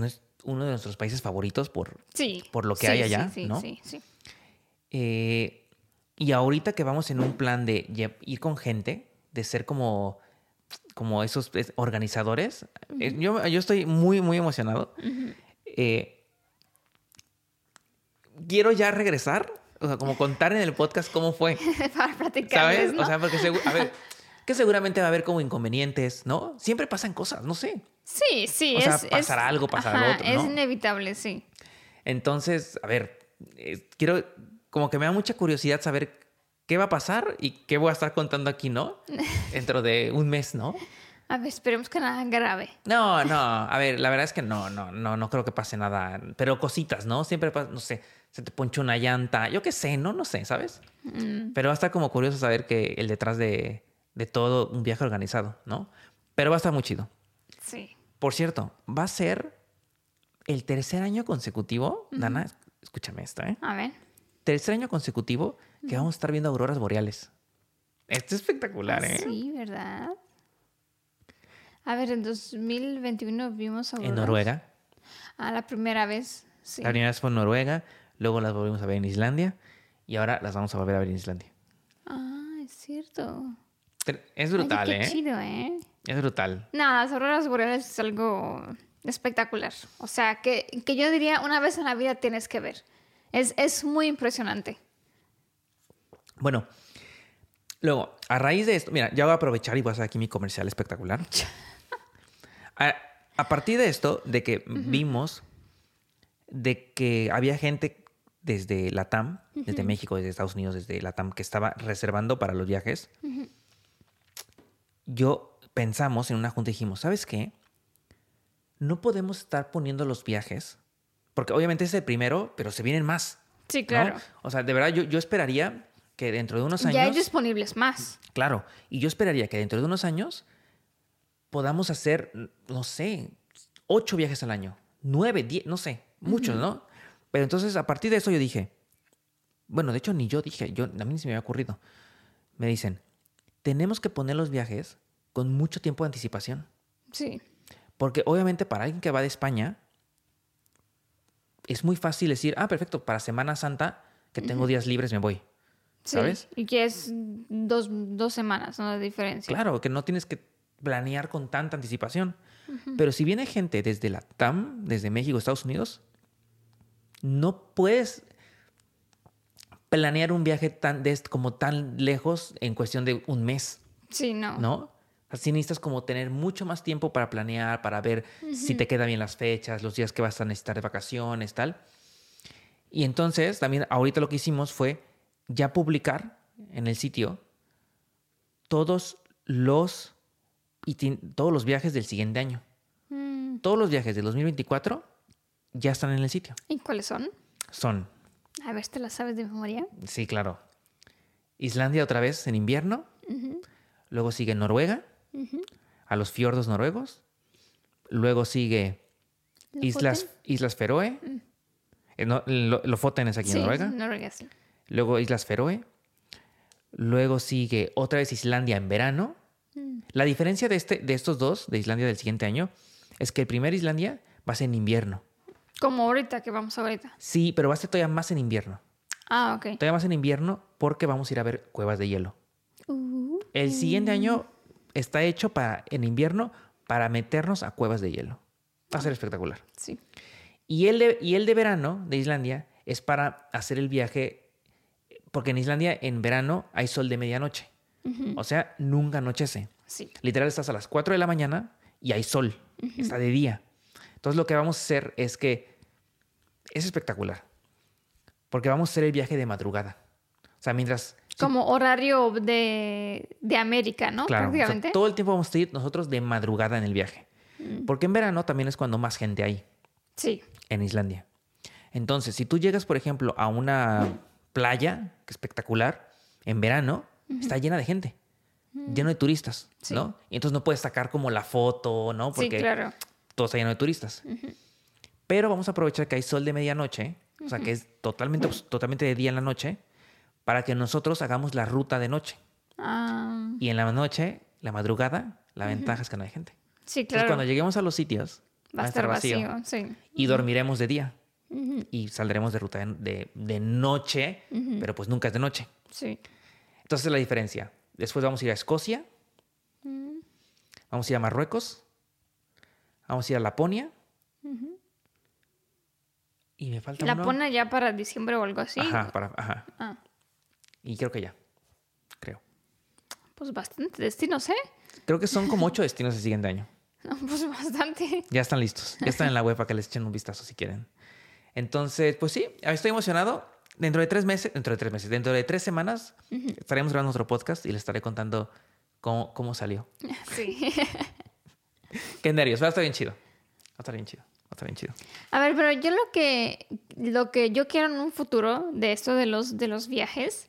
Speaker 2: uno de nuestros países favoritos por...
Speaker 1: Sí.
Speaker 2: Por lo que
Speaker 1: Sí,
Speaker 2: hay allá,
Speaker 1: sí,
Speaker 2: ¿no?
Speaker 1: Sí, sí.
Speaker 2: eh, y ahorita que vamos en un plan de ir con gente, de ser como, como esos es, organizadores, eh, yo, yo estoy muy, muy emocionado. Eh, quiero ya regresar, o sea, como contar en el podcast cómo fue. [LAUGHS]
Speaker 1: Para platicarles,
Speaker 2: ¿Sabes?
Speaker 1: ¿no?
Speaker 2: O sea, porque a ver, que seguramente va a haber como inconvenientes, ¿no? Siempre pasan cosas, no sé.
Speaker 1: sí, sí.
Speaker 2: o sea,
Speaker 1: es,
Speaker 2: pasará
Speaker 1: es-
Speaker 2: algo, pasará
Speaker 1: ajá,
Speaker 2: otro,
Speaker 1: Es inevitable, sí.
Speaker 2: Entonces, a ver, eh, quiero, como que me da mucha curiosidad saber qué va a pasar y qué voy a estar contando aquí, ¿no? [LAUGHS] Dentro de un mes, ¿no?
Speaker 1: A ver, esperemos que nada grave.
Speaker 2: No, no, a ver, la verdad es que no, no, no, no creo que pase nada, pero cositas, ¿no? Siempre pasa, no sé, se te ponchó una llanta, yo qué sé, no, no sé, ¿sabes?
Speaker 1: Mm,
Speaker 2: Pero va a estar como curioso saber que el detrás de, de todo un viaje organizado, ¿no? Pero va a estar muy chido.
Speaker 1: sí.
Speaker 2: Por cierto, va a ser el tercer año consecutivo, Dana, escúchame esto, ¿eh?
Speaker 1: A ver.
Speaker 2: Tercer año consecutivo que vamos a estar viendo auroras boreales. Esto es espectacular, ¿eh?
Speaker 1: Sí, ¿verdad? A ver, en 2021 vimos
Speaker 2: En
Speaker 1: auroras.
Speaker 2: Noruega.
Speaker 1: Ah, la primera vez. Sí.
Speaker 2: La primera vez fue en Noruega, luego las volvimos a ver en Islandia y ahora las vamos a volver a ver en Islandia.
Speaker 1: Ah, es cierto.
Speaker 2: Es brutal,
Speaker 1: qué
Speaker 2: ¿eh?
Speaker 1: chido, ¿eh?
Speaker 2: Es brutal.
Speaker 1: No, las auroras boreales es algo espectacular. O sea, que, que yo diría una vez en la vida tienes que ver. Es, es muy impresionante.
Speaker 2: Bueno, luego, a raíz de esto, mira, ya voy a aprovechar y voy a hacer aquí mi comercial espectacular. [LAUGHS] A, a partir de esto, de que vimos de que había gente desde la TAM, desde México, desde Estados Unidos, desde la TAM, que estaba reservando para los viajes, yo pensamos en una junta y dijimos, ¿sabes qué? No podemos estar poniendo los viajes, porque obviamente es el primero, pero se vienen más.
Speaker 1: Sí,
Speaker 2: ¿no?
Speaker 1: claro.
Speaker 2: O sea, de verdad, yo, yo esperaría que dentro de unos años.
Speaker 1: Ya hay disponibles más.
Speaker 2: Claro, y yo esperaría que dentro de unos años podamos hacer, no sé, ocho viajes al año, nueve, diez, no sé, muchos, ¿no? Pero entonces a partir de eso yo dije, bueno, de hecho ni yo dije, yo, a mí ni se me había ocurrido. Me dicen, tenemos que poner los viajes con mucho tiempo de anticipación.
Speaker 1: Sí.
Speaker 2: Porque obviamente para alguien que va de España, es muy fácil decir, ah, perfecto, para Semana Santa, que tengo días libres, me voy.
Speaker 1: sí.
Speaker 2: ¿Sabes?
Speaker 1: Y que es dos, dos semanas, ¿no? De diferencia.
Speaker 2: Claro, que no tienes que planear con tanta anticipación. Pero si viene gente desde la TAM, desde México, Estados Unidos, no puedes planear un viaje tan de, como tan lejos en cuestión de un mes,
Speaker 1: Sí, no.
Speaker 2: ¿no? Así necesitas como tener mucho más tiempo para planear, para ver si te quedan bien las fechas, los días que vas a necesitar de vacaciones, tal. Y entonces, también ahorita lo que hicimos fue ya publicar en el sitio todos los, todos los viajes del siguiente año.
Speaker 1: Mm,
Speaker 2: Todos los viajes del 2024 ya están en el sitio.
Speaker 1: ¿Y cuáles son?
Speaker 2: Son,
Speaker 1: A ver, ¿te las sabes de memoria?
Speaker 2: sí, claro, Islandia otra vez en invierno, luego sigue Noruega, a los fiordos noruegos, luego sigue Islas. Islas Feroe, Eh, no, lo, Lofoten es aquí
Speaker 1: sí,
Speaker 2: en Noruega,
Speaker 1: Noruega, sí.
Speaker 2: luego Islas Feroe, luego sigue otra vez Islandia en verano. La diferencia de, este, de estos dos, de Islandia del siguiente año, es que el primer Islandia va a ser en invierno.
Speaker 1: Como ahorita que vamos ahorita.
Speaker 2: Sí, pero va a ser todavía más en invierno.
Speaker 1: Ah, ok.
Speaker 2: Todavía más en invierno porque vamos a ir a ver cuevas de hielo.
Speaker 1: Uh,
Speaker 2: El siguiente año está hecho para, en invierno para meternos a cuevas de hielo. Va a ser espectacular.
Speaker 1: sí.
Speaker 2: Y el, de, y el de verano de Islandia es para hacer el viaje, porque en Islandia en verano hay sol de medianoche. O sea, nunca anochece.
Speaker 1: Sí.
Speaker 2: Literal estás a las 4 de la mañana y hay sol. Está de día. Entonces lo que vamos a hacer es que es espectacular. Porque vamos a hacer el viaje de madrugada. O sea, mientras...
Speaker 1: Como horario de, de América, ¿no?
Speaker 2: Claro, o sea,
Speaker 1: Prácticamente.
Speaker 2: todo el tiempo vamos a ir nosotros de madrugada en el viaje. Porque en verano también es cuando más gente hay
Speaker 1: Sí.
Speaker 2: en Islandia. Entonces, si tú llegas, por ejemplo, a una playa que espectacular, en verano, está llena de gente, lleno de turistas,
Speaker 1: Sí.
Speaker 2: ¿no? Y entonces no puedes sacar como la foto, ¿no?
Speaker 1: Sí, claro.
Speaker 2: todo está lleno de turistas. Pero vamos a aprovechar que hay sol de medianoche, o sea, que es totalmente, totalmente de día en la noche, para que nosotros hagamos la ruta de noche.
Speaker 1: Ah,
Speaker 2: Y en la noche, la madrugada, la ventaja es que no hay gente.
Speaker 1: sí,
Speaker 2: Entonces,
Speaker 1: claro.
Speaker 2: cuando lleguemos a los sitios,
Speaker 1: Va a estar vacío. Sí.
Speaker 2: y dormiremos de día. Y saldremos de ruta de, de- de noche, pero pues nunca es de noche.
Speaker 1: Sí.
Speaker 2: Entonces la diferencia. Después vamos a ir a Escocia, vamos a ir a Marruecos, vamos a ir a Laponia. Y me falta
Speaker 1: La
Speaker 2: uno.
Speaker 1: ya para diciembre o algo así.
Speaker 2: Ajá, para, ajá.
Speaker 1: Ah,
Speaker 2: Y creo que ya. Creo.
Speaker 1: pues bastante destinos, ¿eh?
Speaker 2: Creo que son como ocho destinos el siguiente año. [LAUGHS]
Speaker 1: No, pues bastante.
Speaker 2: Ya están listos. Ya están en la web para que les echen un vistazo si quieren. Entonces, pues sí, estoy emocionado. Dentro de tres meses, dentro de tres meses, dentro de tres semanas, estaremos grabando otro podcast y les estaré contando cómo, cómo salió. [LAUGHS]
Speaker 1: Sí. [LAUGHS]
Speaker 2: Qué nervios, va a estar bien chido. Va a estar bien chido. Va a estar bien chido.
Speaker 1: A ver, pero yo lo que, lo que yo quiero en un futuro de esto de los, de los viajes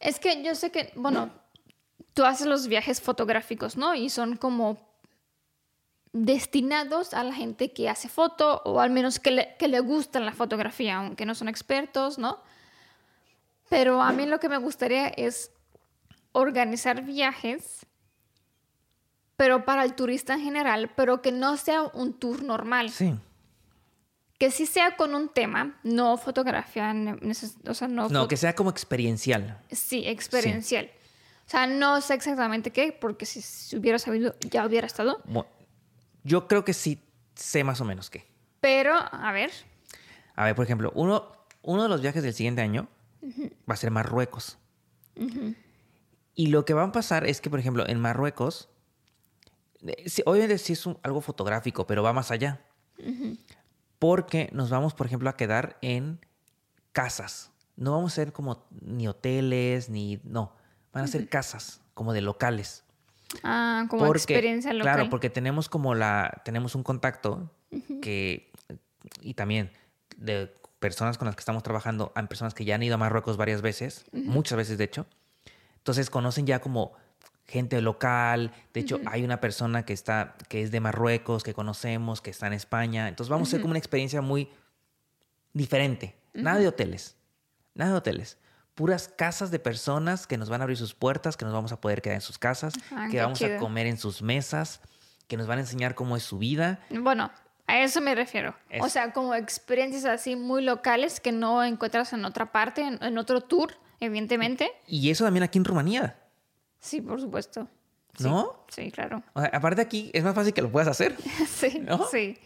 Speaker 1: es que yo sé que, bueno, tú haces los viajes fotográficos, ¿no? Y son como destinados a la gente que hace foto o al menos que le, que le gusta la fotografía, aunque no son expertos, ¿no? Pero a mí lo que me gustaría es organizar viajes, pero para el turista en general, pero que no sea un tour normal.
Speaker 2: Sí.
Speaker 1: Que sí sea con un tema, no fotografía, o sea, no...
Speaker 2: No, que sea como experiencial.
Speaker 1: Sí, experiencial. O sea, no sé exactamente qué, porque si, si hubiera sabido, ya hubiera estado.
Speaker 2: Yo creo que sí sé más o menos qué.
Speaker 1: Pero, a ver,
Speaker 2: A ver, por ejemplo, uno, uno de los viajes del siguiente año va a ser Marruecos. Y lo que va a pasar es que, por ejemplo, en Marruecos, eh, sí, obviamente sí es un- algo fotográfico, pero va más allá. Porque nos vamos, por ejemplo, a quedar en casas. No vamos a ser como ni hoteles, ni... No, van a ser casas, como de locales.
Speaker 1: ah, como
Speaker 2: Porque-
Speaker 1: experiencia local.
Speaker 2: Claro, porque tenemos como la, tenemos un contacto que, y también de personas con las que estamos trabajando, hay personas que ya han ido a Marruecos varias veces, muchas veces de hecho. Entonces conocen ya como gente local. De hecho, hay una persona que está, que es de Marruecos, que conocemos, que está en España. Entonces vamos a hacer como una experiencia muy diferente. Nada de hoteles. Nada de hoteles. Puras casas de personas que nos van a abrir sus puertas, que nos vamos a poder quedar en sus casas,
Speaker 1: Ah,
Speaker 2: que vamos a comer en sus mesas, que nos van a enseñar cómo es su vida.
Speaker 1: Bueno, a eso me refiero. O sea, como experiencias así muy locales que no encuentras en otra parte, en, en otro tour, evidentemente.
Speaker 2: Y eso también aquí en Rumanía,
Speaker 1: Sí, por supuesto. Sí,
Speaker 2: ¿no?
Speaker 1: Sí, claro.
Speaker 2: O sea, aparte aquí es más fácil que lo puedas hacer. [LAUGHS]
Speaker 1: Sí,
Speaker 2: ¿No?
Speaker 1: sí.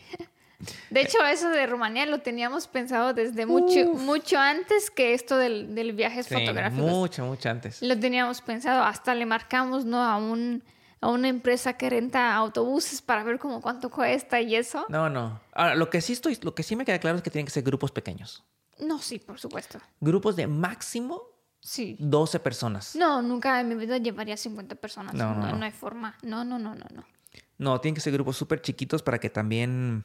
Speaker 1: De hecho, eso de Rumanía lo teníamos pensado desde mucho, mucho antes que esto del, del viajes
Speaker 2: Sí,
Speaker 1: fotográficos.
Speaker 2: mucho, mucho antes.
Speaker 1: Lo teníamos pensado, hasta le marcamos, ¿no? A un a una empresa que renta autobuses para ver como cuánto cuesta y eso.
Speaker 2: No, no. Ahora, lo que sí estoy, lo que sí me queda claro es que tienen que ser grupos pequeños.
Speaker 1: No, sí, por supuesto.
Speaker 2: Grupos de máximo
Speaker 1: Sí.
Speaker 2: 12 personas.
Speaker 1: No, nunca en mi vida llevaría 50 personas.
Speaker 2: No,
Speaker 1: No,
Speaker 2: no,
Speaker 1: no, hay forma. No, no, no, no, no.
Speaker 2: No, tienen que ser grupos súper chiquitos para que también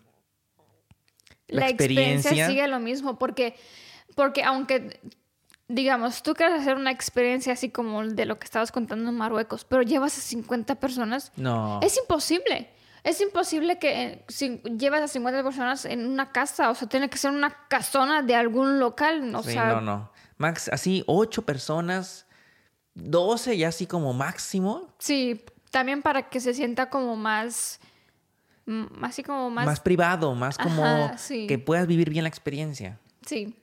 Speaker 2: la,
Speaker 1: La, experiencia,
Speaker 2: experiencia
Speaker 1: sigue lo mismo porque, porque aunque, digamos, tú quieres hacer una experiencia así como de lo que estabas contando en Marruecos, pero llevas a 50 personas,
Speaker 2: No.
Speaker 1: es imposible. Es imposible que eh, si llevas a 50 personas en una casa, o sea, tiene que ser una casona de algún local, o
Speaker 2: sí,
Speaker 1: sea,
Speaker 2: no, no. Max, así, 8 personas, 12 ya así como máximo.
Speaker 1: sí, también para que se sienta como más, así como más,
Speaker 2: Más, privado, más como
Speaker 1: Ajá, sí.
Speaker 2: que puedas vivir bien la experiencia.
Speaker 1: sí,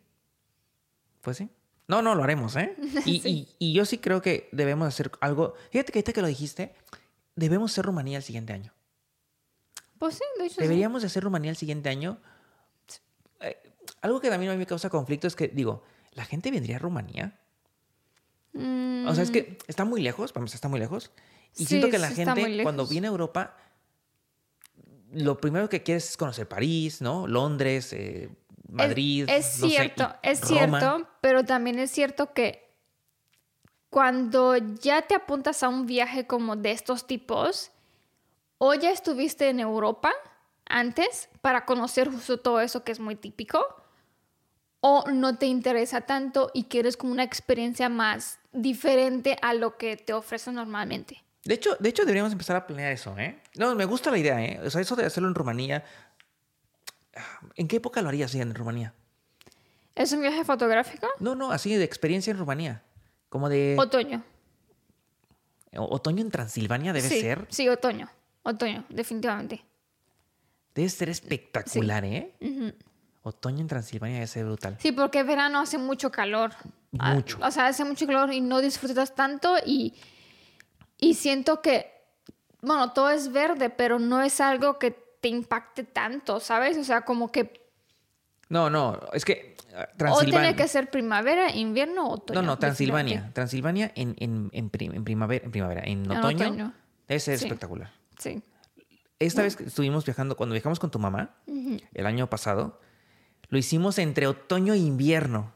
Speaker 2: Pues sí. No, no, lo haremos, ¿eh? [LAUGHS] Y, y- y yo sí creo que debemos hacer algo. Fíjate que ahorita que lo dijiste, debemos ser Rumanía el siguiente año.
Speaker 1: pues sí, de hecho sí.
Speaker 2: Deberíamos de hacer Rumanía el siguiente año. Eh, algo que también a mí me causa conflicto es que, digo, ¿la gente vendría a Rumanía?
Speaker 1: Mm,
Speaker 2: O sea, es que está muy lejos, vamos, está muy lejos. Y
Speaker 1: Sí,
Speaker 2: siento que la
Speaker 1: sí
Speaker 2: gente, cuando viene a Europa, lo primero que quiere es conocer París, ¿no? Londres, eh, Madrid.
Speaker 1: Es,
Speaker 2: no
Speaker 1: cierto, es
Speaker 2: Roma.
Speaker 1: cierto, pero también es cierto que cuando ya te apuntas a un viaje como de estos tipos, o ya estuviste en Europa antes para conocer justo todo eso que es muy típico, o no te interesa tanto y quieres como una experiencia más diferente a lo que te ofrecen normalmente.
Speaker 2: De hecho, de hecho, deberíamos empezar a planear eso, ¿eh? No, me gusta la idea, ¿eh? O sea, eso de hacerlo en Rumanía. ¿En qué época lo harías en Rumanía?
Speaker 1: ¿Es un viaje fotográfico?
Speaker 2: No, no, así de experiencia en Rumanía. Como de
Speaker 1: Otoño.
Speaker 2: otoño en Transilvania debe
Speaker 1: sí,
Speaker 2: ser.
Speaker 1: Sí, otoño. Otoño, definitivamente.
Speaker 2: Debe ser espectacular, ¿eh?
Speaker 1: Ujú.
Speaker 2: Otoño en Transilvania debe ser brutal.
Speaker 1: Sí, porque verano hace mucho calor. Ah,
Speaker 2: Mucho.
Speaker 1: O sea, hace mucho calor y no disfrutas tanto y, y siento que, bueno, todo es verde, pero no es algo que te impacte tanto, ¿sabes? O sea, como que
Speaker 2: No, no, es que ah,
Speaker 1: o
Speaker 2: Transilvania.
Speaker 1: tiene que ser primavera, invierno o otoño.
Speaker 2: No, no, Transilvania. Transilvania en, en, en, prim- en primavera, en primavera, en otoño,
Speaker 1: otoño.
Speaker 2: debe ser
Speaker 1: Sí.
Speaker 2: espectacular.
Speaker 1: Sí.
Speaker 2: Esta vez que estuvimos viajando, cuando viajamos con tu mamá, el año pasado, lo hicimos entre otoño e invierno.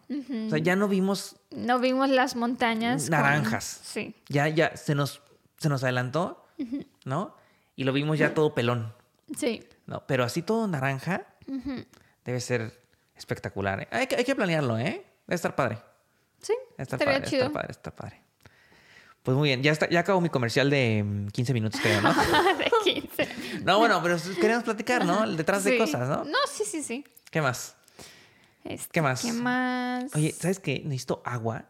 Speaker 2: O sea, ya no vimos
Speaker 1: No vimos las montañas. con-
Speaker 2: Naranjas.
Speaker 1: Sí.
Speaker 2: ya, ya se nos, se nos adelantó, ¿no? Y lo vimos ya todo pelón,
Speaker 1: Sí.
Speaker 2: ¿no? Pero así todo naranja debe ser espectacular. ¿eh? Hay, que, hay que planearlo, ¿eh? Debe estar padre.
Speaker 1: Sí.
Speaker 2: Debe estar
Speaker 1: Estaría
Speaker 2: padre,
Speaker 1: chido.
Speaker 2: estar padre, está padre. Pues muy bien, ya, está, ya acabó mi comercial de mm, 15 minutos, creo, ¿no? [LAUGHS]
Speaker 1: de 15.
Speaker 2: No, bueno, pero queremos platicar, ¿no? Detrás de cosas, ¿no?
Speaker 1: No, sí, sí, sí.
Speaker 2: ¿Qué más?
Speaker 1: Este,
Speaker 2: ¿Qué más?
Speaker 1: ¿Qué más?
Speaker 2: Oye, ¿sabes qué? Necesito agua.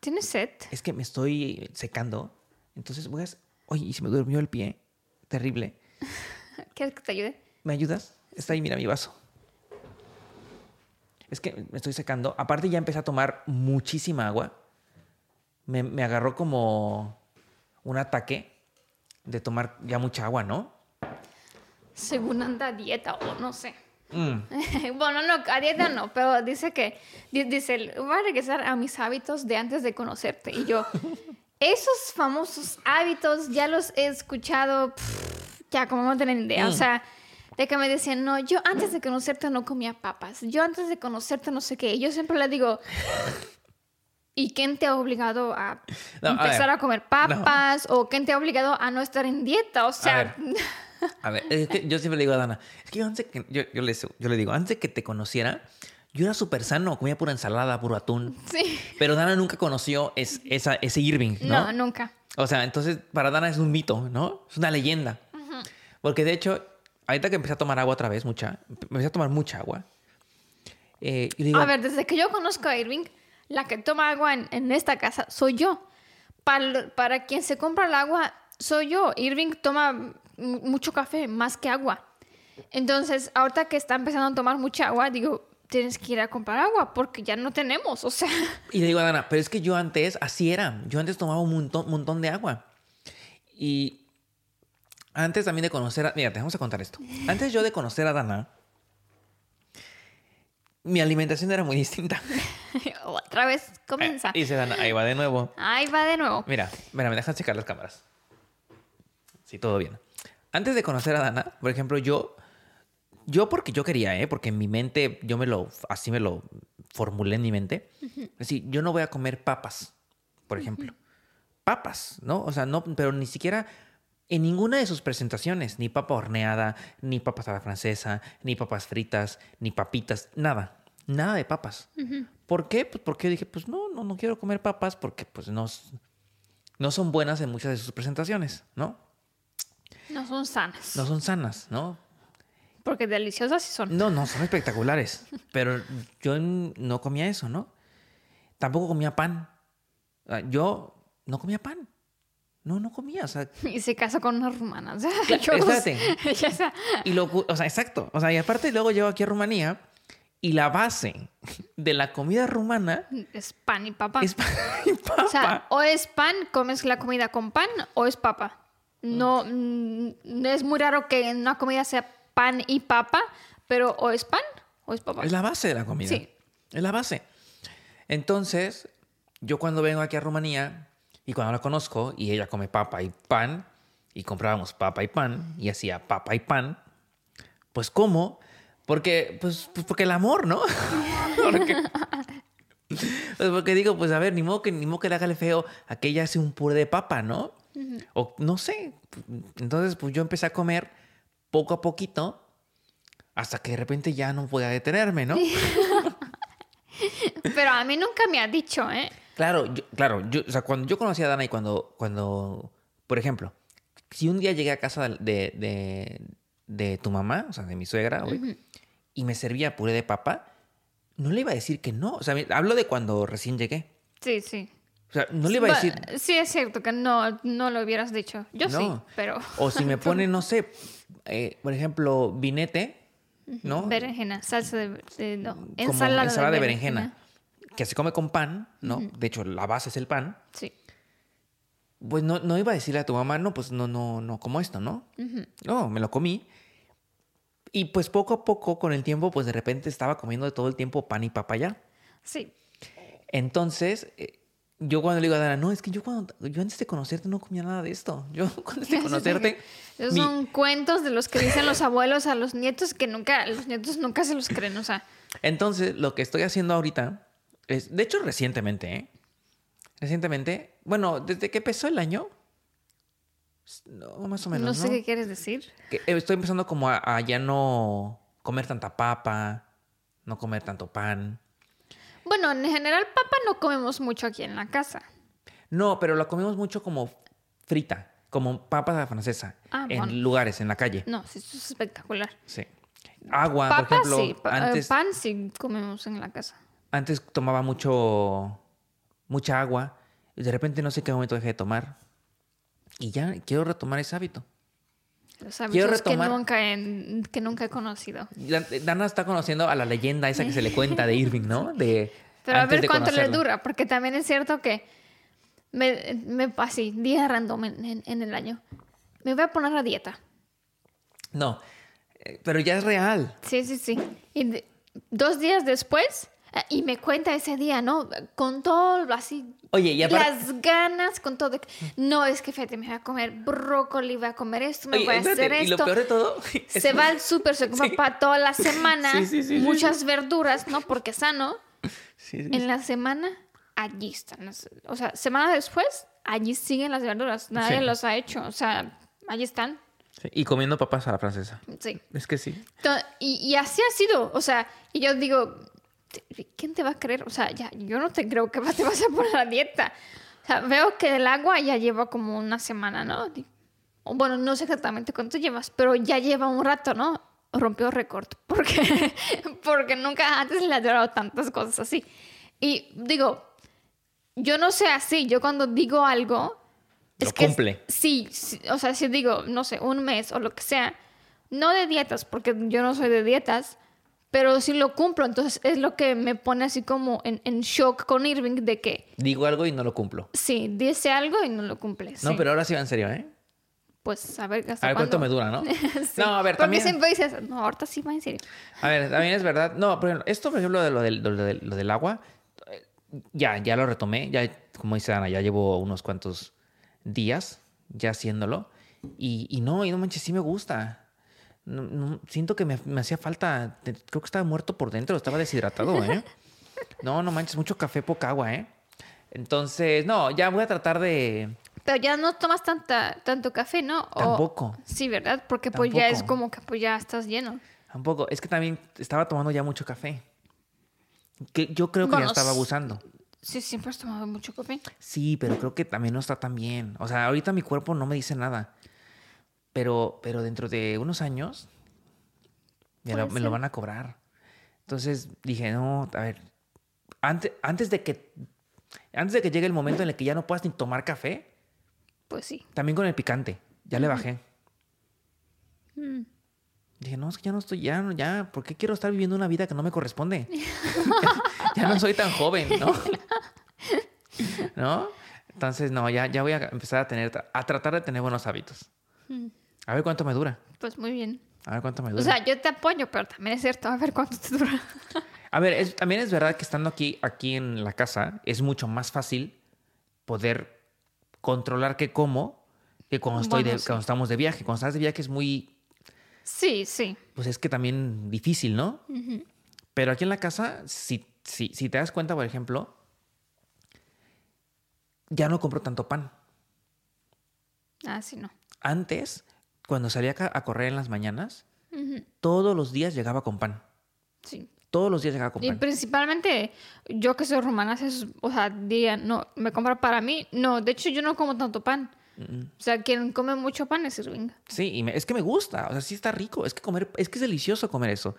Speaker 1: ¿Tienes sed?
Speaker 2: Es que me estoy secando. Entonces voy a... Oye, ¿y si me durmió el pie? Terrible. [LAUGHS]
Speaker 1: ¿Quieres que te ayude?
Speaker 2: ¿Me ayudas? Está ahí, mira mi vaso. Es que me estoy secando. Aparte ya empecé a tomar muchísima agua. Me, me agarró como un ataque de tomar ya mucha agua, ¿no?
Speaker 1: Según anda dieta o no sé.
Speaker 2: Mm. [LAUGHS]
Speaker 1: bueno, no, a dieta no, pero dice que, di- dice, voy a regresar a mis hábitos de antes de conocerte. Y yo, [LAUGHS] esos famosos hábitos ya los he escuchado, pff, ya como no tienen idea. O
Speaker 2: Mm.
Speaker 1: sea, de que me decían, no, yo antes de conocerte no comía papas. Yo antes de conocerte no sé qué. Y yo siempre le digo, [LAUGHS] ¿y quién te ha obligado a
Speaker 2: No, a
Speaker 1: empezar
Speaker 2: ver,
Speaker 1: a, comer papas? ¿O quién te ha obligado a no estar en dieta? O sea.
Speaker 2: A ver, es que yo siempre le digo a Dana, es que yo antes que, yo, yo le, yo le digo, antes que te conociera, yo era súper sano, comía pura ensalada, puro atún.
Speaker 1: sí.
Speaker 2: Pero Dana nunca conoció es- esa, ese Irving, ¿no?
Speaker 1: No, nunca.
Speaker 2: O sea, entonces para Dana es un mito, ¿no? Es una leyenda. Porque de hecho, ahorita que empecé a tomar agua otra vez, mucha, empecé a tomar mucha agua. eh, y le digo,
Speaker 1: A ver, desde que yo conozco a Irving, la que toma agua en, en esta casa soy yo. Para, para quien se compra el agua, soy yo. Irving toma mucho café, más que agua. Entonces, ahorita que está empezando a tomar mucha agua, digo, tienes que ir a comprar agua porque ya no tenemos. O sea, [LAUGHS]
Speaker 2: Y le digo a Dana, pero es que yo antes así era. Yo antes tomaba un montón, montón de agua. Y antes también de conocer a... Mira, te vamos a contar esto. Antes yo de conocer a Dana, mi alimentación era muy distinta. [LAUGHS]
Speaker 1: otra vez comienza.
Speaker 2: Y dice Dana, ahí va de nuevo.
Speaker 1: Ahí va de nuevo.
Speaker 2: Mira, mira, me dejan checar las cámaras. Sí, todo bien. Antes de conocer a Dana, por ejemplo, yo... Yo porque yo quería, ¿eh? Porque en mi mente, yo me lo... Así me lo formulé en mi mente. Es decir, yo no voy a comer papas, por ejemplo. Papas, ¿no? O sea, no... Pero ni siquiera en ninguna de sus presentaciones. Ni papa horneada, ni papas a la francesa, ni papas fritas, ni papitas. Nada. Nada de papas. ¿Por qué? Pues porque dije, pues no, no, no quiero comer papas porque pues no, no son buenas en muchas de sus presentaciones, ¿no?
Speaker 1: No son sanas.
Speaker 2: No son sanas, ¿no?
Speaker 1: Porque deliciosas sí son.
Speaker 2: No, no, son espectaculares. Pero yo no comía eso, ¿no? Tampoco comía pan. Yo no comía pan. No, no comía. O sea, [LAUGHS]
Speaker 1: Y se casa con una rumana. O sea,
Speaker 2: Claro, [LAUGHS]
Speaker 1: yo
Speaker 2: espérate. [LAUGHS] Y lo, o sea, exacto. O sea, y aparte luego llego aquí a Rumanía y la base de la comida rumana
Speaker 1: es pan y papa.
Speaker 2: es pan y papa.
Speaker 1: O sea, o es pan, comes la comida con pan, o es papa. No, mm, no es muy raro que en una comida sea pan y papa, pero o es pan o es papa.
Speaker 2: Es la base de la comida.
Speaker 1: Sí.
Speaker 2: Es la base. Entonces, yo cuando vengo aquí a Rumanía y cuando la conozco y ella come papa y pan y comprábamos papa y pan y hacía papa y pan, pues como porque pues, pues porque el amor, ¿no? [LAUGHS] porque, pues porque digo, pues a ver, ni modo que ni modo que le haga el feo a que ella hace un puré de papa, ¿no? O no sé. Entonces, pues yo empecé a comer poco a poquito hasta que de repente ya no podía detenerme, ¿no? [LAUGHS]
Speaker 1: Pero a mí nunca me ha dicho, ¿eh?
Speaker 2: Claro, yo, claro, yo, o sea, cuando yo conocí a Dana y cuando, cuando, por ejemplo, si un día llegué a casa de, de, de tu mamá, o sea, de mi suegra, güey, y me servía puré de papa, no le iba a decir que no. O sea, hablo de cuando recién llegué.
Speaker 1: Sí, sí.
Speaker 2: O sea, no le iba a decir.
Speaker 1: Sí, es cierto que no, no lo hubieras dicho. Yo sí, pero...
Speaker 2: O si me [LAUGHS] pone, no sé, eh, por ejemplo, vinete, ¿no?
Speaker 1: Berenjena, salsa de... de- no,
Speaker 2: Como
Speaker 1: ensalada,
Speaker 2: ensalada de berenjena, que se come con pan, ¿no? De hecho, la base es el pan.
Speaker 1: Sí.
Speaker 2: Pues no, no iba a decirle a tu mamá, no, pues no, no, no como esto, ¿no? No, me lo comí. Y pues poco a poco, con el tiempo, pues de repente estaba comiendo todo el tiempo pan y papaya.
Speaker 1: Sí.
Speaker 2: Entonces, eh, yo cuando le digo a Dana, no, es que yo cuando yo antes de conocerte no comía nada de esto. Yo [LAUGHS] antes de [LAUGHS] conocerte.
Speaker 1: Esos
Speaker 2: mi-
Speaker 1: son cuentos de los que dicen los abuelos a los nietos que nunca, los nietos nunca se los creen, o sea.
Speaker 2: Entonces, lo que estoy haciendo ahorita es, de hecho, recientemente, ¿eh? Recientemente, bueno, desde que empezó el año, no, más o menos.
Speaker 1: No sé
Speaker 2: ¿no?
Speaker 1: qué quieres decir.
Speaker 2: Que estoy empezando como a, a ya no comer tanta papa, no comer tanto pan.
Speaker 1: Bueno, en general, papa no comemos mucho aquí en la casa.
Speaker 2: No, pero la comemos mucho como frita, como papa la francesa,
Speaker 1: Ah,
Speaker 2: en
Speaker 1: bueno.
Speaker 2: lugares, en la calle.
Speaker 1: No, sí, eso es espectacular.
Speaker 2: Sí. Agua,
Speaker 1: Papa
Speaker 2: por ejemplo,
Speaker 1: sí, pa-
Speaker 2: antes,
Speaker 1: pan sí comemos en la casa.
Speaker 2: antes tomaba mucho, mucha agua y de repente no sé qué momento dejé de tomar. Y ya quiero retomar ese hábito.
Speaker 1: Los
Speaker 2: Quiero
Speaker 1: que
Speaker 2: retomar-
Speaker 1: nunca, he, que nunca he conocido.
Speaker 2: La- Dana está conociendo a la leyenda esa que se le cuenta de Irving, ¿no? [LAUGHS] De,
Speaker 1: Pero a ver cuánto le dura, porque también es cierto que me, me así, día random en, en- en el año. Me voy a poner a dieta.
Speaker 2: No, eh, pero ya es real.
Speaker 1: Sí, sí, sí. Y de- dos días después, y me cuenta ese día, ¿no? Con todo así,
Speaker 2: Oye, y aparte...
Speaker 1: las ganas, con todo. No, es que fíjate, me voy a comer brócoli, voy a comer esto, me
Speaker 2: Oye,
Speaker 1: voy a
Speaker 2: espérate,
Speaker 1: hacer
Speaker 2: y lo
Speaker 1: esto.
Speaker 2: peor de todo... [LAUGHS] es-
Speaker 1: Se va al súper, se [LAUGHS] compra
Speaker 2: Sí.
Speaker 1: para toda la [LAUGHS] semana,
Speaker 2: Sí, sí,
Speaker 1: muchas verduras, ¿no? Porque sano.
Speaker 2: Sí, sí,
Speaker 1: En la semana, allí están. O sea, semana después, allí siguen las verduras. Nadie los ha hecho. O sea, allí están.
Speaker 2: sí. Y comiendo papas a la francesa.
Speaker 1: Sí.
Speaker 2: Es que sí.
Speaker 1: Y así ha sido. O sea, y yo digo, ¿quién te va a creer? O sea, ya, yo no te creo que [LAUGHS] te vas a poner a dieta. O sea, veo que el agua ya lleva como una semana, ¿no? Bueno, no sé exactamente cuánto llevas, pero ya lleva un rato, ¿no? Rompió récord. [LAUGHS] Porque, porque nunca antes le ha durado tantas cosas así. Y digo, yo no sé así. Yo cuando digo algo.
Speaker 2: Lo
Speaker 1: es que
Speaker 2: cumple.
Speaker 1: sí, sí, o sea, si digo, no sé, un mes o lo que sea, no de dietas, porque yo no soy de dietas, pero sí lo cumplo. Entonces es lo que me pone así como en, en shock con Irving de que
Speaker 2: Digo algo y no lo cumplo.
Speaker 1: sí, dice algo y no lo cumple.
Speaker 2: No,
Speaker 1: sí.
Speaker 2: pero ahora sí va en serio, ¿eh?
Speaker 1: Pues a ver, ¿hasta
Speaker 2: A ver cuánto me dura, ¿no? [LAUGHS]
Speaker 1: Sí,
Speaker 2: No, a ver,
Speaker 1: Porque
Speaker 2: también...
Speaker 1: siempre dices, no, ahorita sí va en serio.
Speaker 2: A ver, también es verdad. No, por ejemplo, esto, por ejemplo, de lo del, lo del- lo del agua, eh, ya, ya lo retomé. Ya, como dice Ana, ya llevo unos cuantos días ya haciéndolo. Y, y no, y no manches, sí me gusta. No- no, siento que me, me hacía falta. Creo que estaba muerto por dentro, estaba deshidratado, ¿eh? [LAUGHS] No, no manches, mucho café, poca agua, ¿eh? Entonces, no, ya voy a tratar de.
Speaker 1: Pero ya no tomas tanta, tanto café, ¿no? O-
Speaker 2: Tampoco.
Speaker 1: Sí, ¿verdad? Porque pues ya es como que pues ya estás lleno.
Speaker 2: Tampoco. Es que también estaba tomando ya mucho café. Que yo creo que
Speaker 1: Bueno,
Speaker 2: ya estaba abusando.
Speaker 1: Sí, siempre has tomado mucho café.
Speaker 2: Sí, pero creo que también no está tan bien. O sea, ahorita mi cuerpo no me dice nada. Pero, pero dentro de unos años me lo, me lo van a cobrar. Entonces dije, no, a ver, antes, antes de que antes de que llegue el momento en el que ya no puedas ni tomar café,
Speaker 1: Pues sí.
Speaker 2: también con el picante, ya le bajé.
Speaker 1: Mm.
Speaker 2: Dije, no, es que ya no estoy, ya, no- ya, ¿por qué quiero estar viviendo una vida que no me corresponde? ya, [LAUGHS] [LAUGHS] ya no soy tan joven, ¿no? ¿No? Entonces, no, ya, ya voy a empezar a tener, a tratar de tener buenos hábitos.
Speaker 1: Mm.
Speaker 2: A ver cuánto me dura.
Speaker 1: Pues muy bien.
Speaker 2: A ver cuánto me dura.
Speaker 1: O sea, yo te apoyo, pero también es cierto, a ver cuánto te dura. [LAUGHS]
Speaker 2: a ver, es- también es verdad que estando aquí, aquí en la casa es mucho más fácil poder controlar qué como que cuando, estoy
Speaker 1: Bueno,
Speaker 2: de,
Speaker 1: sí.
Speaker 2: cuando estamos de viaje. Cuando estás de viaje es muy,
Speaker 1: Sí, sí.
Speaker 2: pues es que también difícil, ¿no? Pero aquí en la casa, si, si, si te das cuenta, por ejemplo, ya no compro tanto pan.
Speaker 1: Ah, sí, no.
Speaker 2: Antes, cuando salía a correr en las mañanas, todos los días llegaba con pan.
Speaker 1: Sí.
Speaker 2: Todos los días llegaba con
Speaker 1: Y
Speaker 2: pan.
Speaker 1: principalmente, yo que soy rumana, es- o sea, diría, no, me compra para mí. No, de hecho, yo no como tanto pan. O sea, quien come mucho pan es Irving.
Speaker 2: Sí, y me- es que me gusta, o sea, sí está rico, es que comer, es que es delicioso comer eso,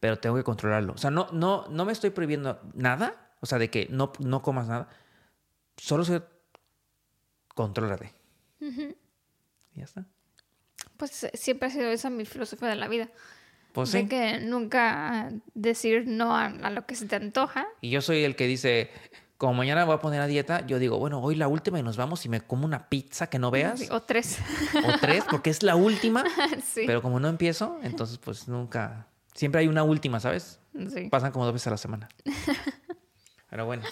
Speaker 2: pero tengo que controlarlo. O sea, no, no, no me estoy prohibiendo nada, o sea, de que no, no comas nada, solo se contrólate. Y ya está.
Speaker 1: Pues eh, siempre ha sido esa mi filosofía de la vida.
Speaker 2: Pues
Speaker 1: de
Speaker 2: sí.
Speaker 1: que nunca decir no a, a lo que se te antoja.
Speaker 2: Y yo soy el que dice, como mañana voy a poner a dieta, yo digo, bueno, hoy la última y nos vamos y me como una pizza que no veas,
Speaker 1: Sí, O tres.
Speaker 2: o tres, porque es la última, [LAUGHS]
Speaker 1: sí.
Speaker 2: pero como no empiezo, entonces pues nunca, siempre hay una última, ¿sabes?
Speaker 1: sí.
Speaker 2: Pasan como dos veces a la semana. [LAUGHS] Pero bueno.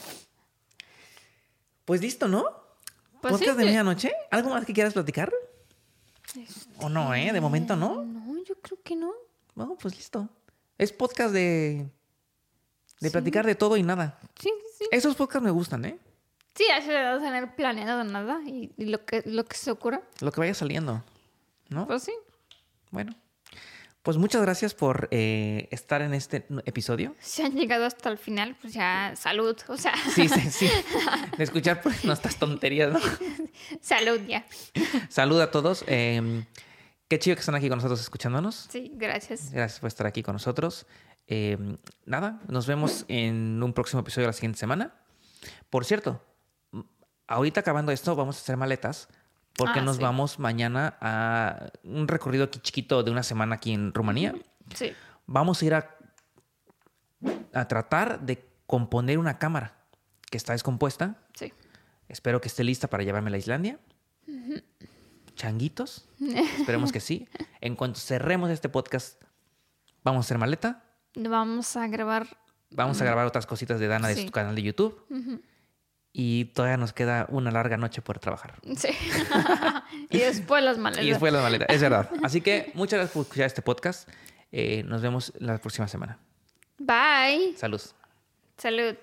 Speaker 2: Pues listo, ¿no?
Speaker 1: Pues
Speaker 2: ¿Podcast de
Speaker 1: yo-
Speaker 2: medianoche? ¿Algo más que quieras platicar? ¿O no, eh? De momento no.
Speaker 1: No, yo creo que no.
Speaker 2: No, pues listo. Es podcast de De platicar de todo y nada.
Speaker 1: Sí, sí.
Speaker 2: Esos podcasts me gustan, ¿eh?
Speaker 1: Sí, así de no tener planeado nada y, y lo, que, lo que se ocurra.
Speaker 2: Lo que vaya saliendo, ¿no?
Speaker 1: Pues sí.
Speaker 2: Bueno. Pues muchas gracias por eh, estar en este episodio.
Speaker 1: Si han llegado hasta el final, pues ya salud. O sea,
Speaker 2: Sí, sí, [LAUGHS] sí. De escuchar pues, nuestras tonterías, ¿no?
Speaker 1: salud ya.
Speaker 2: Salud a todos. Eh, qué chido que están aquí con nosotros escuchándonos.
Speaker 1: Sí, gracias.
Speaker 2: Gracias por estar aquí con nosotros. Eh, nada, nos vemos en un próximo episodio la siguiente semana. Por cierto, ahorita acabando esto, vamos a hacer maletas porque
Speaker 1: Ah,
Speaker 2: nos
Speaker 1: sí.
Speaker 2: vamos mañana a un recorrido aquí chiquito de una semana aquí en Rumanía.
Speaker 1: Sí.
Speaker 2: Vamos a ir a, a tratar de componer una cámara que está descompuesta.
Speaker 1: Sí.
Speaker 2: Espero que esté lista para llevarme a Islandia. Changuitos. [LAUGHS] Esperemos que sí. En cuanto cerremos este podcast, vamos a hacer maleta.
Speaker 1: Vamos a grabar.
Speaker 2: Vamos a grabar otras cositas de Dana de su canal de YouTube. Y todavía nos queda una larga noche por trabajar.
Speaker 1: Sí. [LAUGHS] y después las maletas.
Speaker 2: Y después las maletas, es verdad. Así que muchas gracias por escuchar este podcast. Eh, nos vemos la próxima semana.
Speaker 1: Bye.
Speaker 2: Salud.
Speaker 1: Salud.